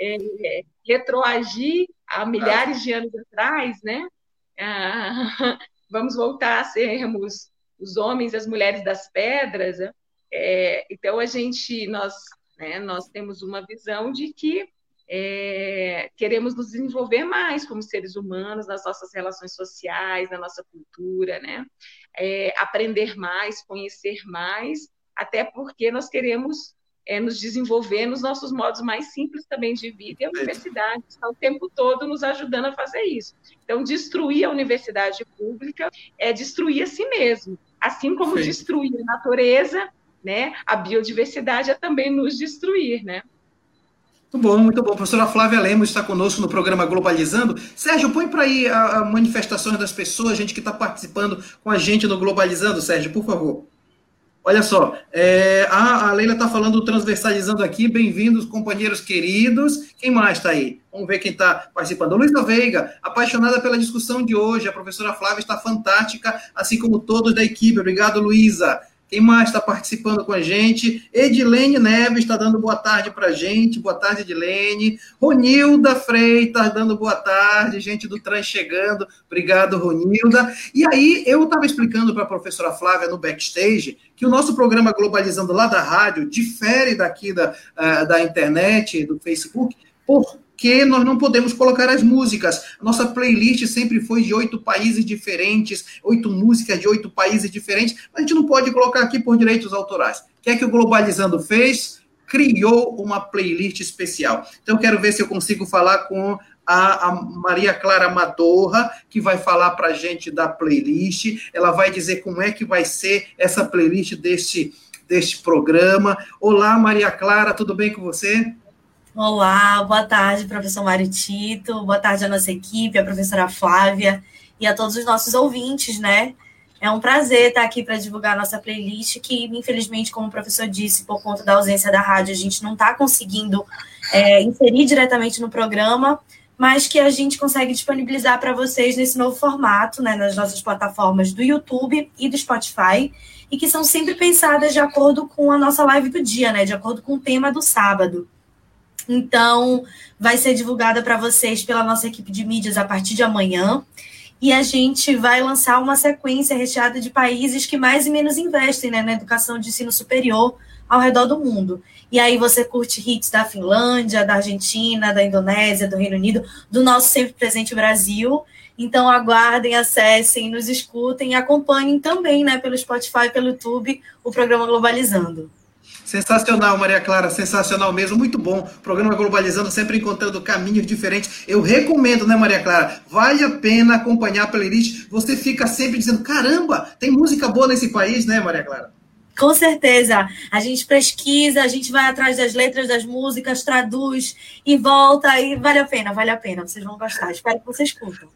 é, é, retroagir a milhares de anos atrás, né? Ah, vamos voltar a sermos os homens e as mulheres das pedras. Né? É, então a gente, nós, né, nós temos uma visão de que é, queremos nos desenvolver mais como seres humanos nas nossas relações sociais, na nossa cultura, né? É, aprender mais, conhecer mais até porque nós queremos é, nos desenvolver nos nossos modos mais simples também de vida, e a universidade está o tempo todo nos ajudando a fazer isso. Então, destruir a universidade pública é destruir a si mesmo, assim como Sim. destruir a natureza, né, a biodiversidade é também nos destruir, né? Muito bom, muito bom. A professora Flávia Lemos está conosco no programa Globalizando. Sérgio, põe para aí a, a manifestações das pessoas, gente que está participando com a gente no Globalizando, Sérgio, por favor. Olha só, é, a, a, Leila está falando transversalizando aqui. Bem-vindos, companheiros queridos. Quem mais está aí? Vamos ver quem está participando. Luísa Veiga, apaixonada pela discussão de hoje. A professora Flávia está fantástica, assim como todos da equipe. Obrigado, Luísa. Quem mais está participando com a gente? Edilene Neves está dando boa tarde para a gente. Boa tarde, Edilene. Ronilda Freitas dando boa tarde. Gente do trans chegando. Obrigado, Ronilda. E aí, eu estava explicando para a professora Flávia no backstage que o nosso programa Globalizando lá da rádio difere daqui da, uh, da internet, do Facebook, por que nós não podemos colocar as músicas. Nossa playlist sempre foi de oito países diferentes, oito músicas de oito países diferentes, a gente não pode colocar aqui por direitos autorais. O que é que o Globalizando fez? Criou uma playlist especial. Então, quero ver se eu consigo falar com a, a, Maria Clara Madorra, que vai falar para a gente da playlist. Ela vai dizer como é que vai ser essa playlist deste, deste programa. Olá, Maria Clara, tudo bem com você? Olá, boa tarde, professor Mário Tito, boa tarde à nossa equipe, a professora Flávia e a todos os nossos ouvintes, né? É um prazer estar aqui para divulgar a nossa playlist, que infelizmente, como o professor disse, por conta da ausência da rádio, a gente não está conseguindo é, inserir diretamente no programa, mas que a gente consegue disponibilizar para vocês nesse novo formato, né, nas nossas plataformas do YouTube e do Spotify, e que são sempre pensadas de acordo com a nossa live do dia, né, de acordo com o tema do sábado. Então, vai ser divulgada para vocês pela nossa equipe de mídias a partir de amanhã. E a gente vai lançar uma sequência recheada de países que mais e menos investem né, na educação de ensino superior ao redor do mundo. E aí você curte hits da Finlândia, da Argentina, da Indonésia, do Reino Unido, do nosso sempre presente Brasil. Então aguardem, acessem, nos escutem e acompanhem também, né, pelo Spotify, pelo YouTube, o programa Globalizando. Sensacional, Maria Clara, sensacional mesmo, muito bom. Programa Globalizando, sempre encontrando caminhos diferentes. Eu recomendo, né, Maria Clara? Vale a pena acompanhar a playlist. Você fica sempre dizendo: caramba, tem música boa nesse país, né, Maria Clara? Com certeza. A gente pesquisa, a gente vai atrás das letras das músicas, traduz e volta, e vale a pena, vale a pena. Vocês vão gostar. Espero que vocês curtam.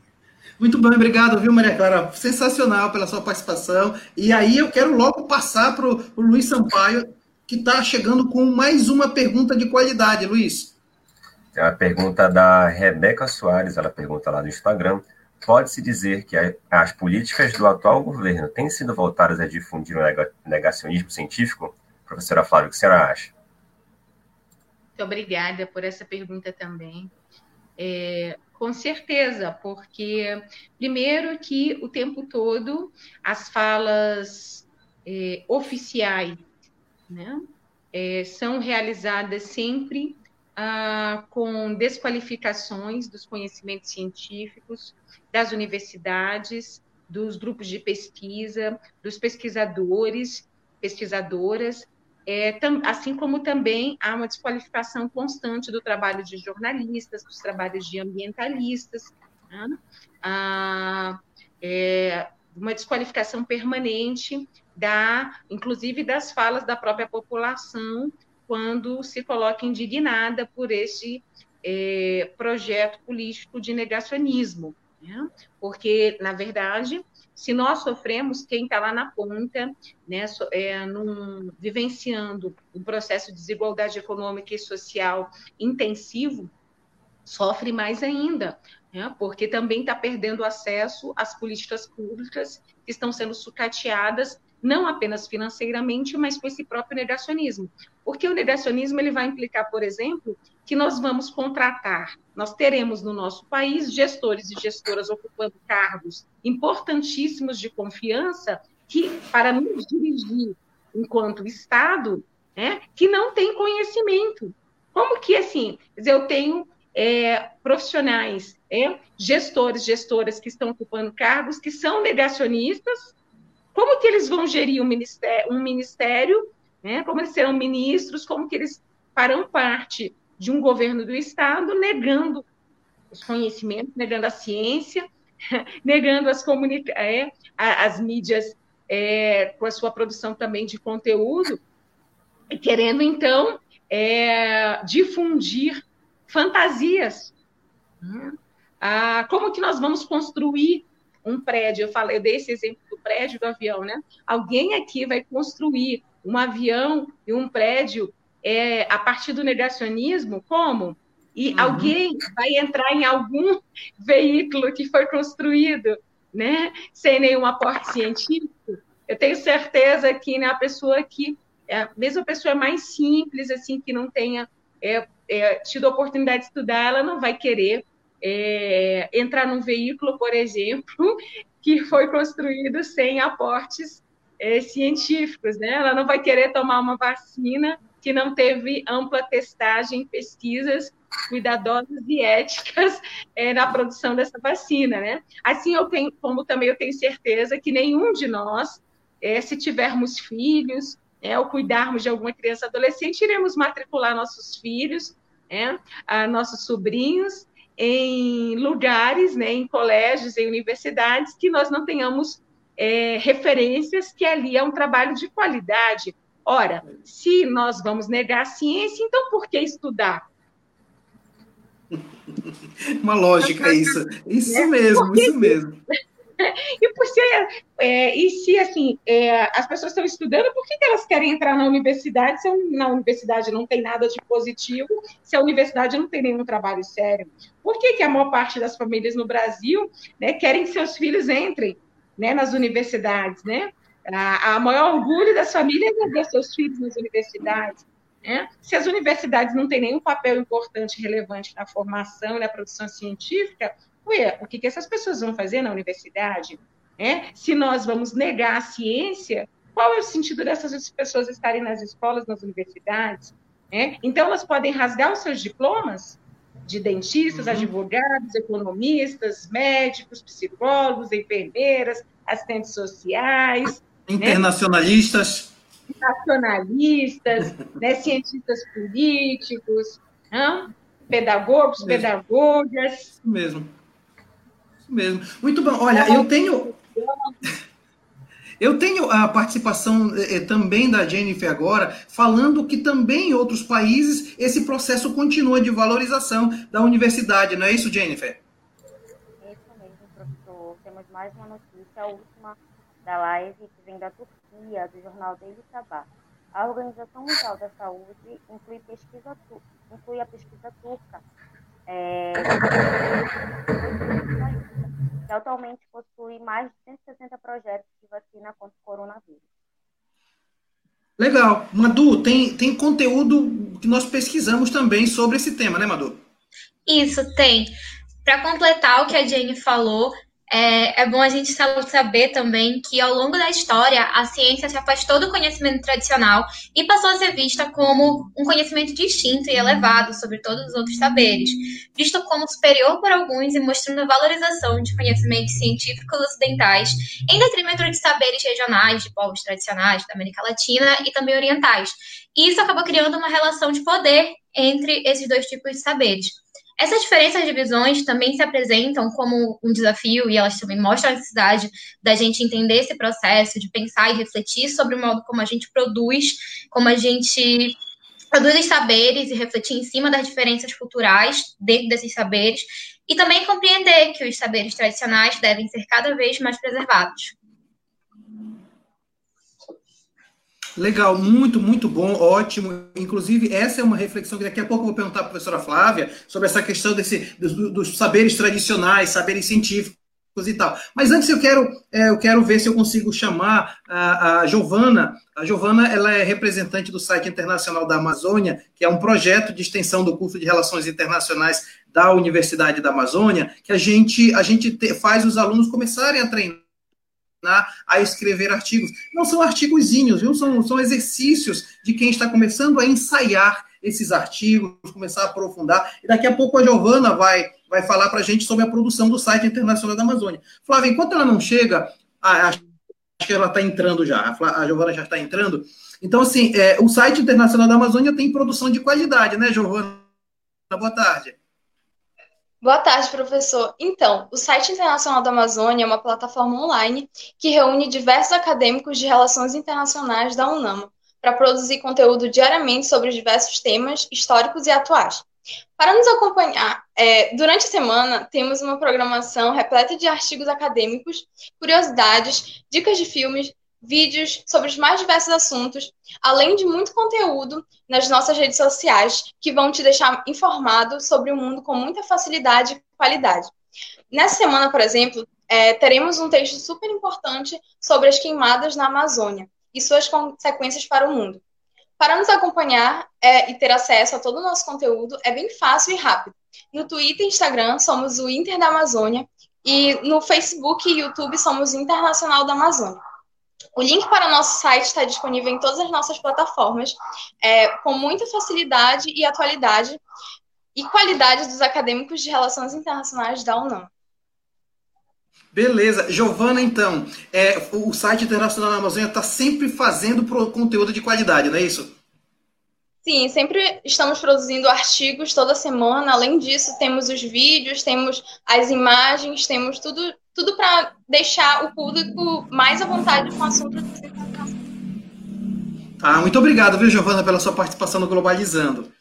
Muito bem, obrigado, viu, Maria Clara? Sensacional pela sua participação. E aí eu quero logo passar para o Luiz Sampaio que está chegando com mais uma pergunta de qualidade, Luiz. É a pergunta da Rebeca Soares, ela pergunta lá no Instagram. Pode-se dizer que as políticas do atual governo têm sido voltadas a difundir o negacionismo científico? Professora Flávia, o que a senhora acha? Muito obrigada por essa pergunta também. É, com certeza, porque, primeiro, que o tempo todo as falas é, oficiais né, é, são realizadas sempre ah, com desqualificações dos conhecimentos científicos, das universidades, dos grupos de pesquisa, dos pesquisadores, pesquisadoras, é, tam, assim como também há uma desqualificação constante do trabalho de jornalistas, dos trabalhos de ambientalistas, né? ah, é, uma desqualificação permanente da, inclusive das falas da própria população quando se coloca indignada por esse é, projeto político de negacionismo, né? porque na verdade, se nós sofremos, quem está lá na ponta, né, é, num, vivenciando um processo de desigualdade econômica e social intensivo, sofre mais ainda, né, porque também está perdendo acesso às políticas públicas que estão sendo sucateadas não apenas financeiramente, mas com esse próprio negacionismo. Porque o negacionismo ele vai implicar, por exemplo, que nós vamos contratar, nós teremos no nosso país gestores e gestoras ocupando cargos importantíssimos de confiança que para nos dirigir enquanto Estado, né, que não tem conhecimento. Como que assim? Eu tenho é, profissionais, é, gestores, gestoras que estão ocupando cargos que são negacionistas como que eles vão gerir um ministério, um ministério né? como eles serão ministros, como que eles farão parte de um governo do Estado, negando os conhecimentos, negando a ciência, negando as, é, as mídias é, com a sua produção também de conteúdo, e querendo, então, é, difundir fantasias. Né? Ah, como que nós vamos construir um prédio, eu falei, eu dei esse exemplo do prédio do avião, né? Alguém aqui vai construir um avião e um prédio é, a partir do negacionismo, como? E uhum. alguém vai entrar em algum veículo que foi construído, né, sem nenhum aporte científico. Eu tenho certeza que né, a pessoa que, é, mesmo a pessoa mais simples, assim, que não tenha é, é, tido a oportunidade de estudar, ela não vai querer é, entrar num veículo, por exemplo, que foi construído sem aportes é, científicos, né? Ela não vai querer tomar uma vacina que não teve ampla testagem, pesquisas cuidadosas e éticas é, na produção dessa vacina, né? Assim, eu tenho, como também eu tenho certeza que nenhum de nós, é, se tivermos filhos, é, ou cuidarmos de alguma criança adolescente, iremos matricular nossos filhos, é, nossos sobrinhos em lugares, né, em colégios, em universidades, que nós não tenhamos é, referências que ali é um trabalho de qualidade. Ora, se nós vamos negar a ciência, então por que estudar? Uma lógica isso. Isso é, mesmo, isso mesmo. e por ser, é, e se assim, é, as pessoas estão estudando, por que, que elas querem entrar na universidade se na universidade não tem nada de positivo, se a universidade não tem nenhum trabalho sério? Por que, que a maior parte das famílias no Brasil né, querem que seus filhos entrem né, nas universidades, né? A, a maior orgulho das famílias é ver seus filhos nas universidades. Né? Se as universidades não têm nenhum papel importante, relevante na formação e na produção científica, ué, o que, que essas pessoas vão fazer na universidade? Né? Se nós vamos negar a ciência, qual é o sentido dessas pessoas estarem nas escolas, nas universidades? Né? Então, elas podem rasgar os seus diplomas de dentistas, uhum. advogados, economistas, médicos, psicólogos, enfermeiras, assistentes sociais, Internacionalistas. Né? Nacionalistas, né? cientistas políticos, não? pedagogos, Isso pedagogas. Isso mesmo. Isso mesmo. Muito bom. Olha, eu tenho. Eu tenho a participação eh, também da Jennifer agora, falando que também em outros países esse processo continua de valorização da universidade, não é isso, Jennifer? É isso mesmo, professor. Temos mais uma notícia, a última da live que vem da Turquia, do jornal Daily Sabah. A Organização Mundial da Saúde inclui, pesquisa, inclui a pesquisa turca, é, que atualmente possui mais de 160 projetos de vacina contra o coronavírus. Legal. Madu, tem, tem conteúdo que nós pesquisamos também sobre esse tema, né, Madu? Isso, tem. Para completar o que a Jane falou, é, é, bom a gente saber também que ao longo da história a ciência se afastou do conhecimento tradicional e passou a ser vista como um conhecimento distinto e elevado sobre todos os outros saberes, visto como superior por alguns e mostrando a valorização de conhecimentos científicos ocidentais em detrimento de saberes regionais de povos tradicionais da América Latina e também orientais. E isso acabou criando uma relação de poder entre esses dois tipos de saberes. Essas diferenças de visões também se apresentam como um desafio e elas também mostram a necessidade da gente entender esse processo, de pensar e refletir sobre o modo como a gente produz, como a gente produz os saberes e refletir em cima das diferenças culturais dentro desses saberes e também compreender que os saberes tradicionais devem ser cada vez mais preservados. Legal, muito, muito bom, ótimo. Inclusive, essa é uma reflexão que daqui a pouco eu vou perguntar para a professora Flávia sobre essa questão desse, dos, dos saberes tradicionais, saberes científicos e tal. Mas antes eu quero, é, eu quero ver se eu consigo chamar a, a Giovana. A Giovana ela é representante do site internacional da Amazônia, que é um projeto de extensão do curso de Relações Internacionais da Universidade da Amazônia, que a gente, a gente te, faz os alunos começarem a treinar a escrever artigos. Não são artigozinhos, viu? São, são exercícios de quem está começando a ensaiar esses artigos, começar a aprofundar. E daqui a pouco a Giovana vai, vai falar para a gente sobre a produção do site internacional da Amazônia. Flávia, enquanto ela não chega, acho que ela está entrando já, a Giovana já está entrando. Então, assim, é, o site internacional da Amazônia tem produção de qualidade, né, Giovana? Boa tarde. Boa tarde, professor. Então, o site Internacional da Amazônia é uma plataforma online que reúne diversos acadêmicos de relações internacionais da UNAMA para produzir conteúdo diariamente sobre diversos temas históricos e atuais. Para nos acompanhar, é, durante a semana temos uma programação repleta de artigos acadêmicos, curiosidades, dicas de filmes, vídeos sobre os mais diversos assuntos, além de muito conteúdo nas nossas redes sociais que vão te deixar informado sobre o mundo com muita facilidade e qualidade. Nessa semana, por exemplo, é, teremos um texto super importante sobre as queimadas na Amazônia e suas consequências para o mundo. Para nos acompanhar é, e ter acesso a todo o nosso conteúdo é bem fácil e rápido. No Twitter e Instagram somos o Inter da Amazônia e no Facebook e YouTube somos Internacional da Amazônia. O link para o nosso site está disponível em todas as nossas plataformas, é, com muita facilidade e atualidade e qualidade dos acadêmicos de relações internacionais da UNAM. Beleza. Giovana, então, é, o site Internacional da Amazônia está sempre fazendo conteúdo de qualidade, não é isso? Sim, sempre estamos produzindo artigos toda semana. Além disso, temos os vídeos, temos as imagens, temos tudo tudo para deixar o público mais à vontade com o assunto Ah, muito obrigado, viu, Giovana, pela sua participação no Globalizando.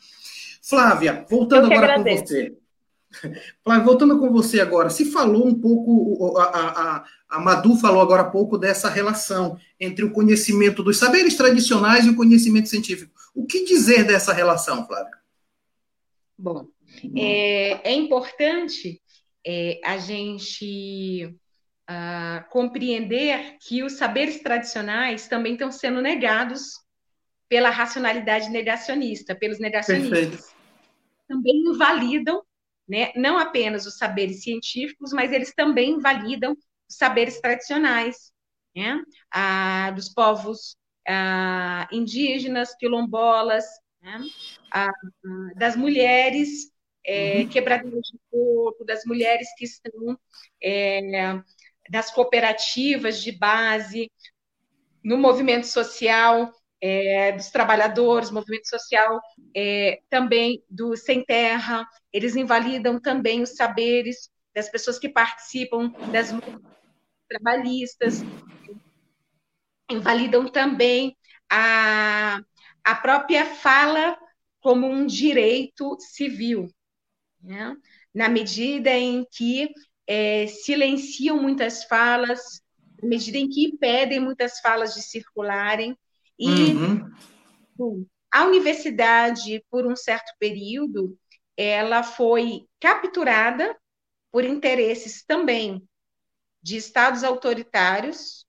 Flávia, voltando agora agradeço. com você. Flávia, voltando com você agora, se falou um pouco a, a, A Madu falou agora há pouco dessa relação entre o conhecimento dos saberes tradicionais e o conhecimento científico. O que dizer dessa relação, Flávia? Bom, é, é importante é, a gente uh, compreender que os saberes tradicionais também estão sendo negados pela racionalidade negacionista, pelos negacionistas. Perfeito. Também invalidam né, não apenas os saberes científicos, mas eles também invalidam os saberes tradicionais né, ah, dos povos ah, indígenas, quilombolas, né, ah, das mulheres é, uhum. quebradeiras de corpo, das mulheres que estão é, das cooperativas de base, no movimento social é, dos trabalhadores, movimento social é, também do sem terra, eles invalidam também os saberes das pessoas que participam das trabalhistas, invalidam também a, a própria fala como um direito civil, né? na medida em que é, silenciam muitas falas, na medida em que impedem muitas falas de circularem, e uhum. bom, a universidade, por um certo período, ela foi capturada por interesses também de estados autoritários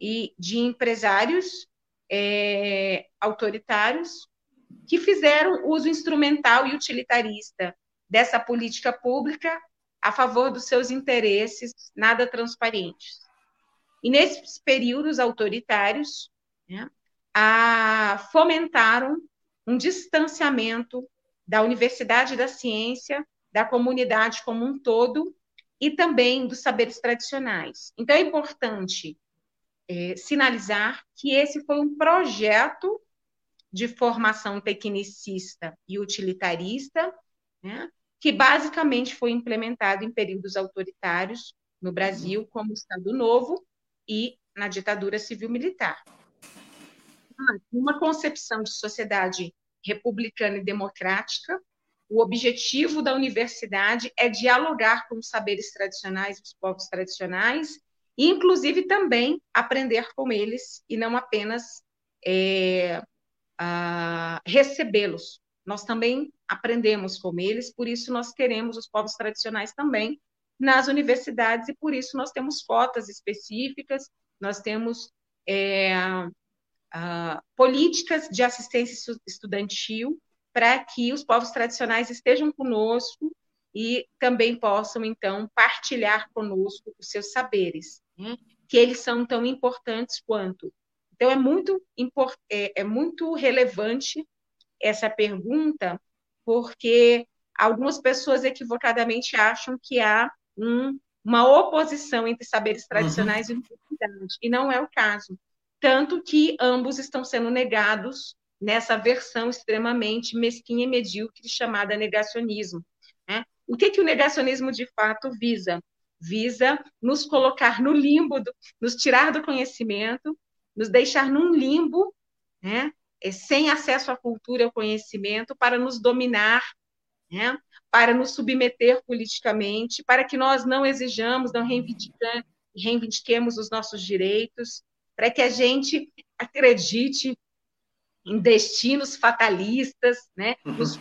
e de empresários é, autoritários que fizeram uso instrumental e utilitarista dessa política pública a favor dos seus interesses nada transparentes. E nesses períodos autoritários, né, a, fomentaram um distanciamento da universidade da ciência, da comunidade como um todo e também dos saberes tradicionais. Então, é importante é, sinalizar que esse foi um projeto de formação tecnicista e utilitarista, né, que basicamente foi implementado em períodos autoritários no Brasil, como Estado Novo e na ditadura civil-militar uma concepção de sociedade republicana e democrática, o objetivo da universidade é dialogar com os saberes tradicionais dos povos tradicionais e, inclusive, também aprender com eles e não apenas é, recebê-los. Nós também aprendemos com eles, por isso nós queremos os povos tradicionais também nas universidades e por isso nós temos cotas específicas, nós temos é, uh, políticas de assistência estudantil para que os povos tradicionais estejam conosco e também possam, então, partilhar conosco os seus saberes, né? que eles são tão importantes quanto. Então, é muito, é, é muito relevante essa pergunta, porque algumas pessoas equivocadamente acham que há um, uma oposição entre saberes tradicionais uhum. e universidade, e não é o caso tanto que ambos estão sendo negados nessa versão extremamente mesquinha e medíocre chamada negacionismo. Né? O que, que o negacionismo de fato visa? Visa nos colocar no limbo, do, nos tirar do conhecimento, nos deixar num limbo, né? É, sem acesso à cultura e ao conhecimento, para nos dominar, né? para nos submeter politicamente, para que nós não exijamos, não reivindiquemos os nossos direitos, para que a gente acredite em destinos fatalistas, né? Uhum, nos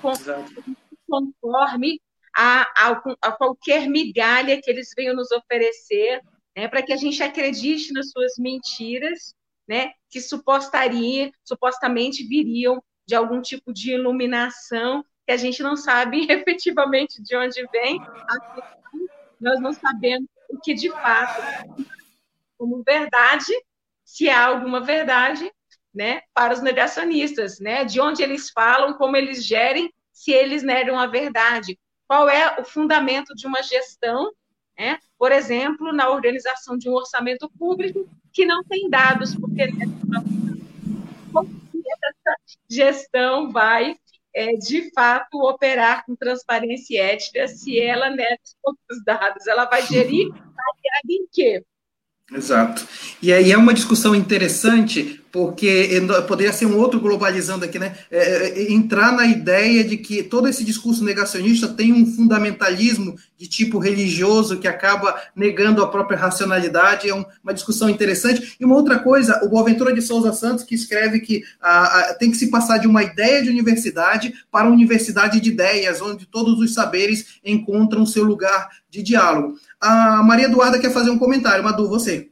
conforme a, a, a, qualquer migalha que eles venham nos oferecer, né? para que a gente acredite nas suas mentiras, né? que supostaria, supostamente viriam de algum tipo de iluminação que a gente não sabe efetivamente de onde vem, nós não sabemos o que de fato como verdade se há alguma verdade, né, para os negacionistas, né, de onde eles falam, como eles gerem, se eles negam a verdade. Qual é o fundamento de uma gestão, né, por exemplo, na organização de um orçamento público que não tem dados, porque essa gestão vai é, de fato operar com transparência ética se ela nega os dados. Ela vai gerir baseada em quê? Exato. E aí é uma discussão interessante, porque poderia ser um outro globalizando aqui, né? É, é, é, entrar na ideia de que todo esse discurso negacionista tem um fundamentalismo de tipo religioso que acaba negando a própria racionalidade, é um, uma discussão interessante. E uma outra coisa, o Boaventura de Souza Santos, que escreve que a, a, tem que se passar de uma ideia de universidade para uma universidade de ideias, onde todos os saberes encontram seu lugar de diálogo. A Maria Eduarda quer fazer um comentário, Madu, você.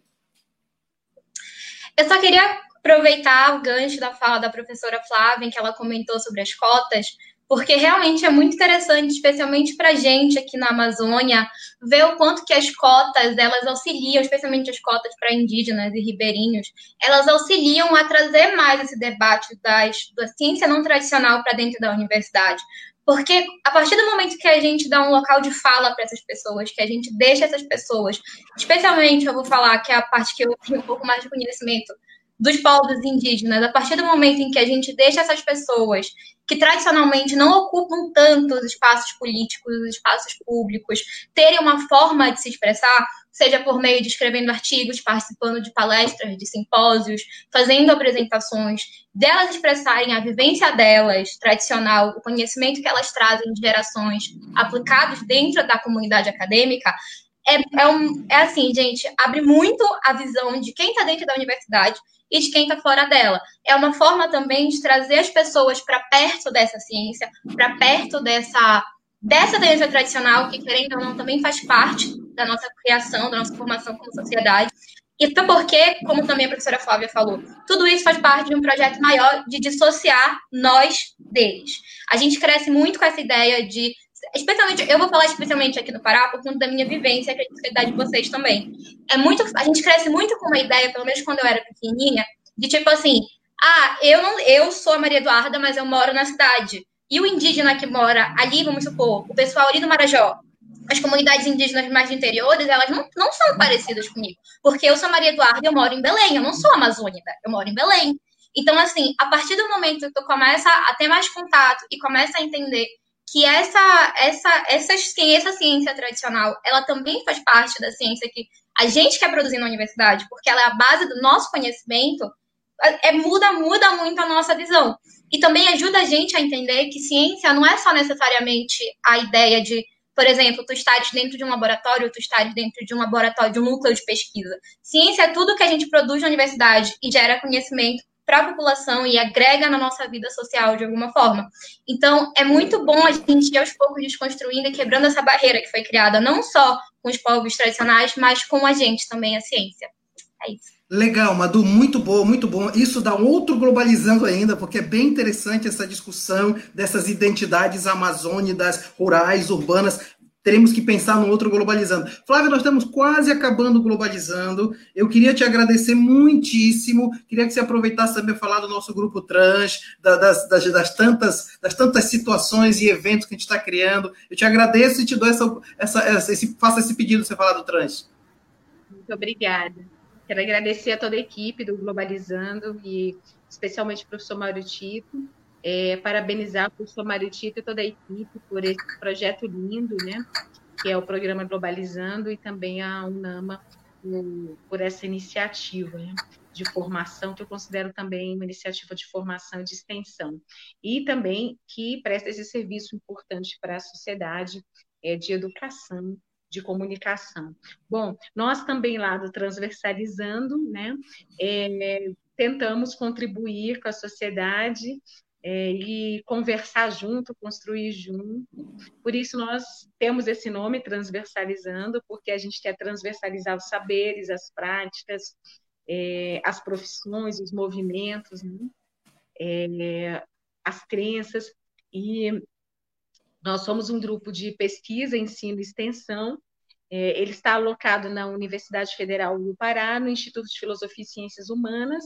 Eu só queria aproveitar o gancho da fala da professora Flávia, em que ela comentou sobre as cotas, porque realmente é muito interessante, especialmente para a gente aqui na Amazônia, ver o quanto que as cotas, elas auxiliam, especialmente as cotas para indígenas e ribeirinhos, elas auxiliam a trazer mais esse debate das, da ciência não tradicional para dentro da universidade. Porque a partir do momento que a gente dá um local de fala para essas pessoas, que a gente deixa essas pessoas, especialmente eu vou falar que é a parte que eu tenho um pouco mais de conhecimento, dos povos indígenas, a partir do momento em que a gente deixa essas pessoas que tradicionalmente não ocupam tanto os espaços políticos, os espaços públicos, terem uma forma de se expressar, seja por meio de escrevendo artigos, participando de palestras, de simpósios, fazendo apresentações, delas expressarem a vivência delas, tradicional, o conhecimento que elas trazem de gerações aplicados dentro da comunidade acadêmica, é, é, um, é assim, gente, abre muito a visão de quem está dentro da universidade e está fora dela. É uma forma também de trazer as pessoas para perto dessa ciência, para perto dessa dessa ciência tradicional, que querendo ou não também faz parte da nossa criação, da nossa formação como sociedade. E até porque, como também a professora Flávia falou, tudo isso faz parte de um projeto maior de dissociar nós deles. A gente cresce muito com essa ideia de especialmente, eu vou falar especialmente aqui no Pará por conta da minha vivência, que é a de vocês também. É muito, a gente cresce muito com uma ideia, pelo menos quando eu era pequenininha, de tipo assim, ah, eu não, eu sou a Maria Eduarda, mas eu moro na cidade. E o indígena que mora ali, vamos supor, o pessoal ali do Marajó, as comunidades indígenas mais interiores, elas não, não são parecidas comigo. Porque eu sou Maria Eduarda e eu moro em Belém, eu não sou amazônica, eu moro em Belém. Então, assim, a partir do momento que tu começa a ter mais contato e começa a entender que essa, essa, essa, ciência, essa ciência tradicional, ela também faz parte da ciência que a gente quer produzir na universidade, porque ela é a base do nosso conhecimento, é, é, muda, muda muito a nossa visão. E também ajuda a gente a entender que ciência não é só necessariamente a ideia de, por exemplo, tu estares dentro de um laboratório, tu estares dentro de um laboratório, de um núcleo de pesquisa. Ciência é tudo que a gente produz na universidade e gera conhecimento para a população e agrega na nossa vida social de alguma forma. Então, é muito bom a gente ir aos poucos desconstruindo e quebrando essa barreira que foi criada, não só com os povos tradicionais, mas com a gente também, a ciência. É isso. Legal, Madu, muito bom, muito bom. Isso dá um outro globalizando ainda, porque é bem interessante essa discussão dessas identidades amazônicas, rurais, urbanas teremos que pensar no outro globalizando. Flávia, nós estamos quase acabando globalizando. Eu queria te agradecer muitíssimo. Queria que você aproveitasse também falar do nosso grupo trans, das, das, das, tantas, das tantas situações e eventos que a gente está criando. Eu te agradeço e te dou essa, essa, essa esse, faço esse pedido de você falar do trans. Muito obrigada. Quero agradecer a toda a equipe do Globalizando e especialmente o professor Mauro Tito é, parabenizar o professor Mário Tito e toda a equipe por esse projeto lindo, né? que é o programa Globalizando, e também a UNAMA por, por essa iniciativa né? de formação, que eu considero também uma iniciativa de formação e de extensão. E também que presta esse serviço importante para a sociedade é, de educação, de comunicação. Bom, nós também lá do Transversalizando, né, é, tentamos contribuir com a sociedade é, e conversar junto, construir junto. Por isso nós temos esse nome transversalizando, porque a gente quer transversalizar os saberes, as práticas, é, as profissões, os movimentos, né? é, as crenças. E nós somos um grupo de pesquisa, ensino e extensão. É, ele está alocado na Universidade Federal do Pará, no Instituto de Filosofia e Ciências Humanas,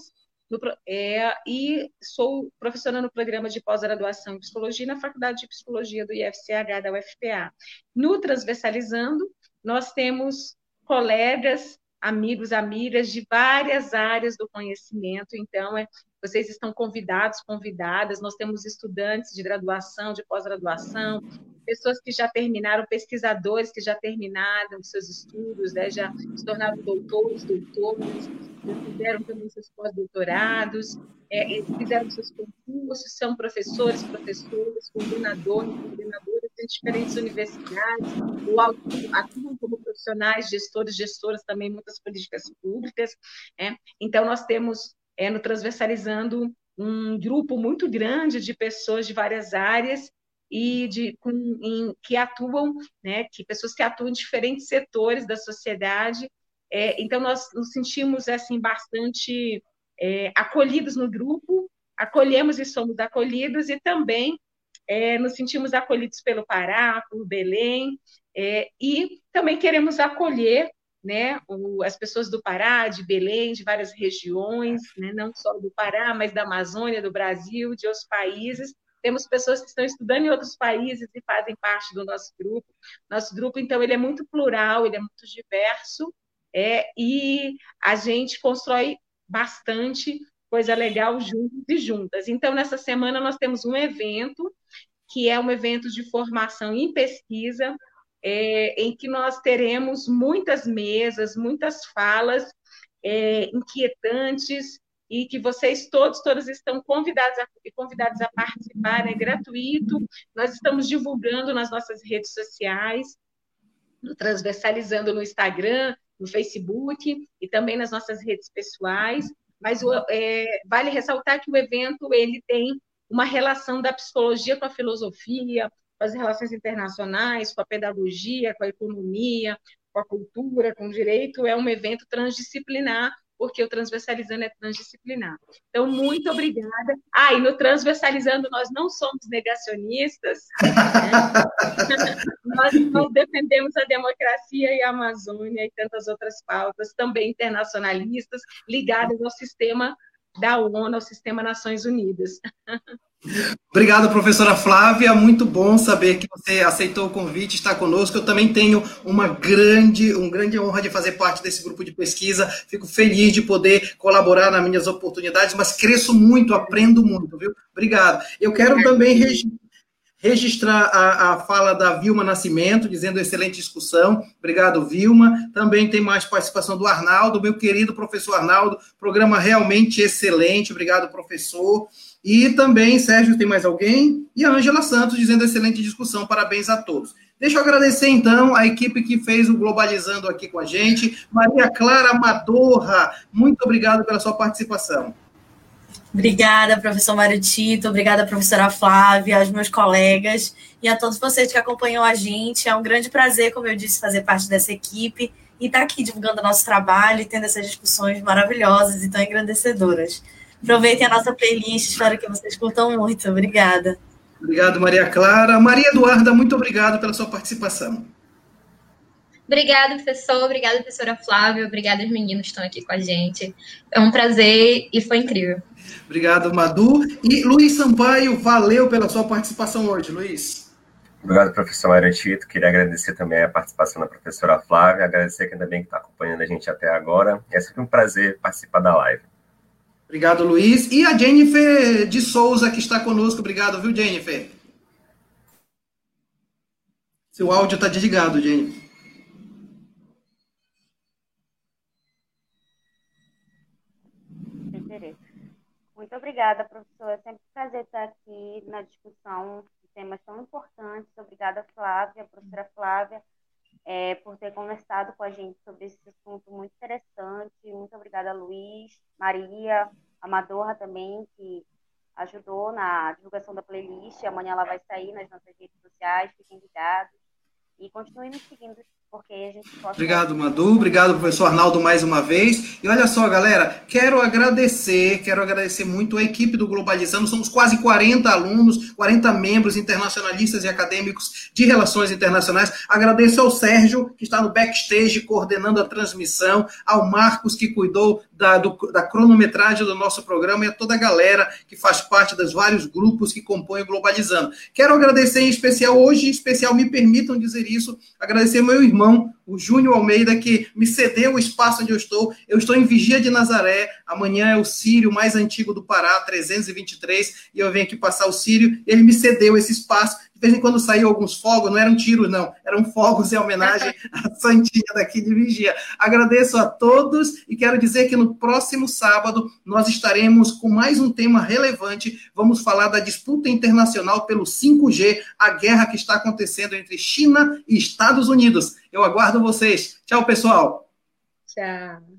no, é, e sou professora no programa de pós-graduação em psicologia na Faculdade de Psicologia do IFCH da UFPA. No Transversalizando, nós temos colegas, amigos, amigas de várias áreas do conhecimento, então é, vocês estão convidados, convidadas. Nós temos estudantes de graduação, de pós-graduação, pessoas que já terminaram, pesquisadores que já terminaram seus estudos, né, já se tornaram doutores, doutores, fizeram também seus pós-doutorados, é, fizeram seus concursos, são professores, professores, coordenadores, coordenadoras em diferentes universidades, ou atuam como profissionais, gestores, gestoras também, muitas políticas públicas. É. Então, nós temos é, no Transversalizando um grupo muito grande de pessoas de várias áreas e de com, em, que atuam, né, que pessoas que atuam em diferentes setores da sociedade. É, então nós nos sentimos assim bastante é, acolhidos no grupo, acolhemos e somos acolhidos e também é, nos sentimos acolhidos pelo Pará, por Belém, é, e também queremos acolher né, o, as pessoas do Pará, de Belém, de várias regiões, né, não só do Pará, mas da Amazônia, do Brasil, de outros países. Temos pessoas que estão estudando em outros países e fazem parte do nosso grupo. Nosso grupo, então, ele é muito plural, ele é muito diverso, é, e a gente constrói bastante coisa legal juntos e juntas. Então, nessa semana, nós temos um evento, que é um evento de formação em pesquisa, é, em que nós teremos muitas mesas, muitas falas é, inquietantes e que vocês todos, todas estão convidados a, convidados a participar, é gratuito. Nós estamos divulgando nas nossas redes sociais, transversalizando no Instagram, no Facebook e também nas nossas redes pessoais. Mas é, vale ressaltar que o evento ele tem uma relação da psicologia com a filosofia, com as relações internacionais, com a pedagogia, com a economia, com a cultura, com o direito, é um evento transdisciplinar, porque o Transversalizando é transdisciplinar. Então, muito obrigada. Ah, e no Transversalizando nós não somos negacionistas, né? nós, nós defendemos a democracia e a Amazônia e tantas outras pautas, também internacionalistas, ligadas ao sistema da ONU, ao sistema Nações Unidas. Obrigado, professora Flávia. Muito bom saber que você aceitou o convite, está conosco. Eu também tenho uma grande, uma grande honra de fazer parte desse grupo de pesquisa. Fico feliz de poder colaborar nas minhas oportunidades, mas cresço muito, aprendo muito, viu? Obrigado. Eu quero também registrar a, a, fala da Vilma Nascimento, dizendo excelente discussão. Obrigado, Vilma. Também tem mais participação do Arnaldo, meu querido professor Arnaldo. Programa realmente excelente. Obrigado, professor. E também, Sérgio, tem mais alguém? E a Ângela Santos dizendo excelente discussão. Parabéns a todos. Deixa eu agradecer, então, a equipe que fez o Globalizando aqui com a gente. Maria Clara Madorra, muito obrigado pela sua participação. Obrigada, professor Mário Tito, obrigada, professora Flávia, aos meus colegas e a todos vocês que acompanham a gente. É um grande prazer, como eu disse, fazer parte dessa equipe e estar aqui divulgando nosso trabalho e tendo essas discussões maravilhosas e tão engrandecedoras. Aproveitem a nossa playlist, espero que vocês curtam muito. Obrigada. Obrigado, Maria Clara. Maria Eduarda, muito obrigado pela sua participação. Obrigada, professor. Obrigada, professora Flávia. Obrigada, os meninos que estão aqui com a gente. É um prazer e foi incrível. Obrigado, Madu. E Luiz Sampaio, valeu pela sua participação hoje, Luiz. Obrigado, professor Aretito. Queria agradecer também a participação da professora Flávia, agradecer que ainda bem que está acompanhando a gente até agora. É sempre um prazer participar da live. Obrigado, Luiz. E a Jennifer de Souza, que está conosco. Obrigado, viu, Jennifer? Seu áudio está desligado, Jennifer. Muito obrigada, professora. É sempre um prazer estar aqui na discussão de temas tão importantes. Obrigada, Flávia, professora Flávia, é, por ter conversado com a gente sobre esse assunto muito interessante. Muito obrigada, Luiz, Maria, Amadorra também, que ajudou na divulgação da playlist. Amanhã ela vai sair nas nossas redes sociais. Fiquem ligados. E continuem nos seguindo porque a gente pode... Obrigado, Madu. Obrigado, professor Arnaldo, mais uma vez. E olha só, galera, quero agradecer, quero agradecer muito a equipe do Globalizando. Somos quase 40 alunos, 40 membros internacionalistas e acadêmicos de relações internacionais. Agradeço ao Sérgio, que está no backstage coordenando a transmissão, ao Marcos, que cuidou da, do, da cronometragem do nosso programa, e a toda a galera que faz parte dos vários grupos que compõem o Globalizando. Quero agradecer em especial, hoje em especial, me permitam dizer isso, agradecer meu irmão irmão, o Júnior Almeida, que me cedeu o espaço onde eu estou. Eu estou em Vigia de Nazaré. Amanhã é o Sírio mais antigo do Pará, 323, e eu venho aqui passar o Sírio. Ele me cedeu esse espaço vez em quando saiu alguns fogos, não eram tiros, não, eram fogos em homenagem à Santinha daqui de Vigia. Agradeço a todos e quero dizer que no próximo sábado nós estaremos com mais um tema relevante. Vamos falar da disputa internacional pelo 5G, a guerra que está acontecendo entre China e Estados Unidos. Eu aguardo vocês. Tchau, pessoal. Tchau.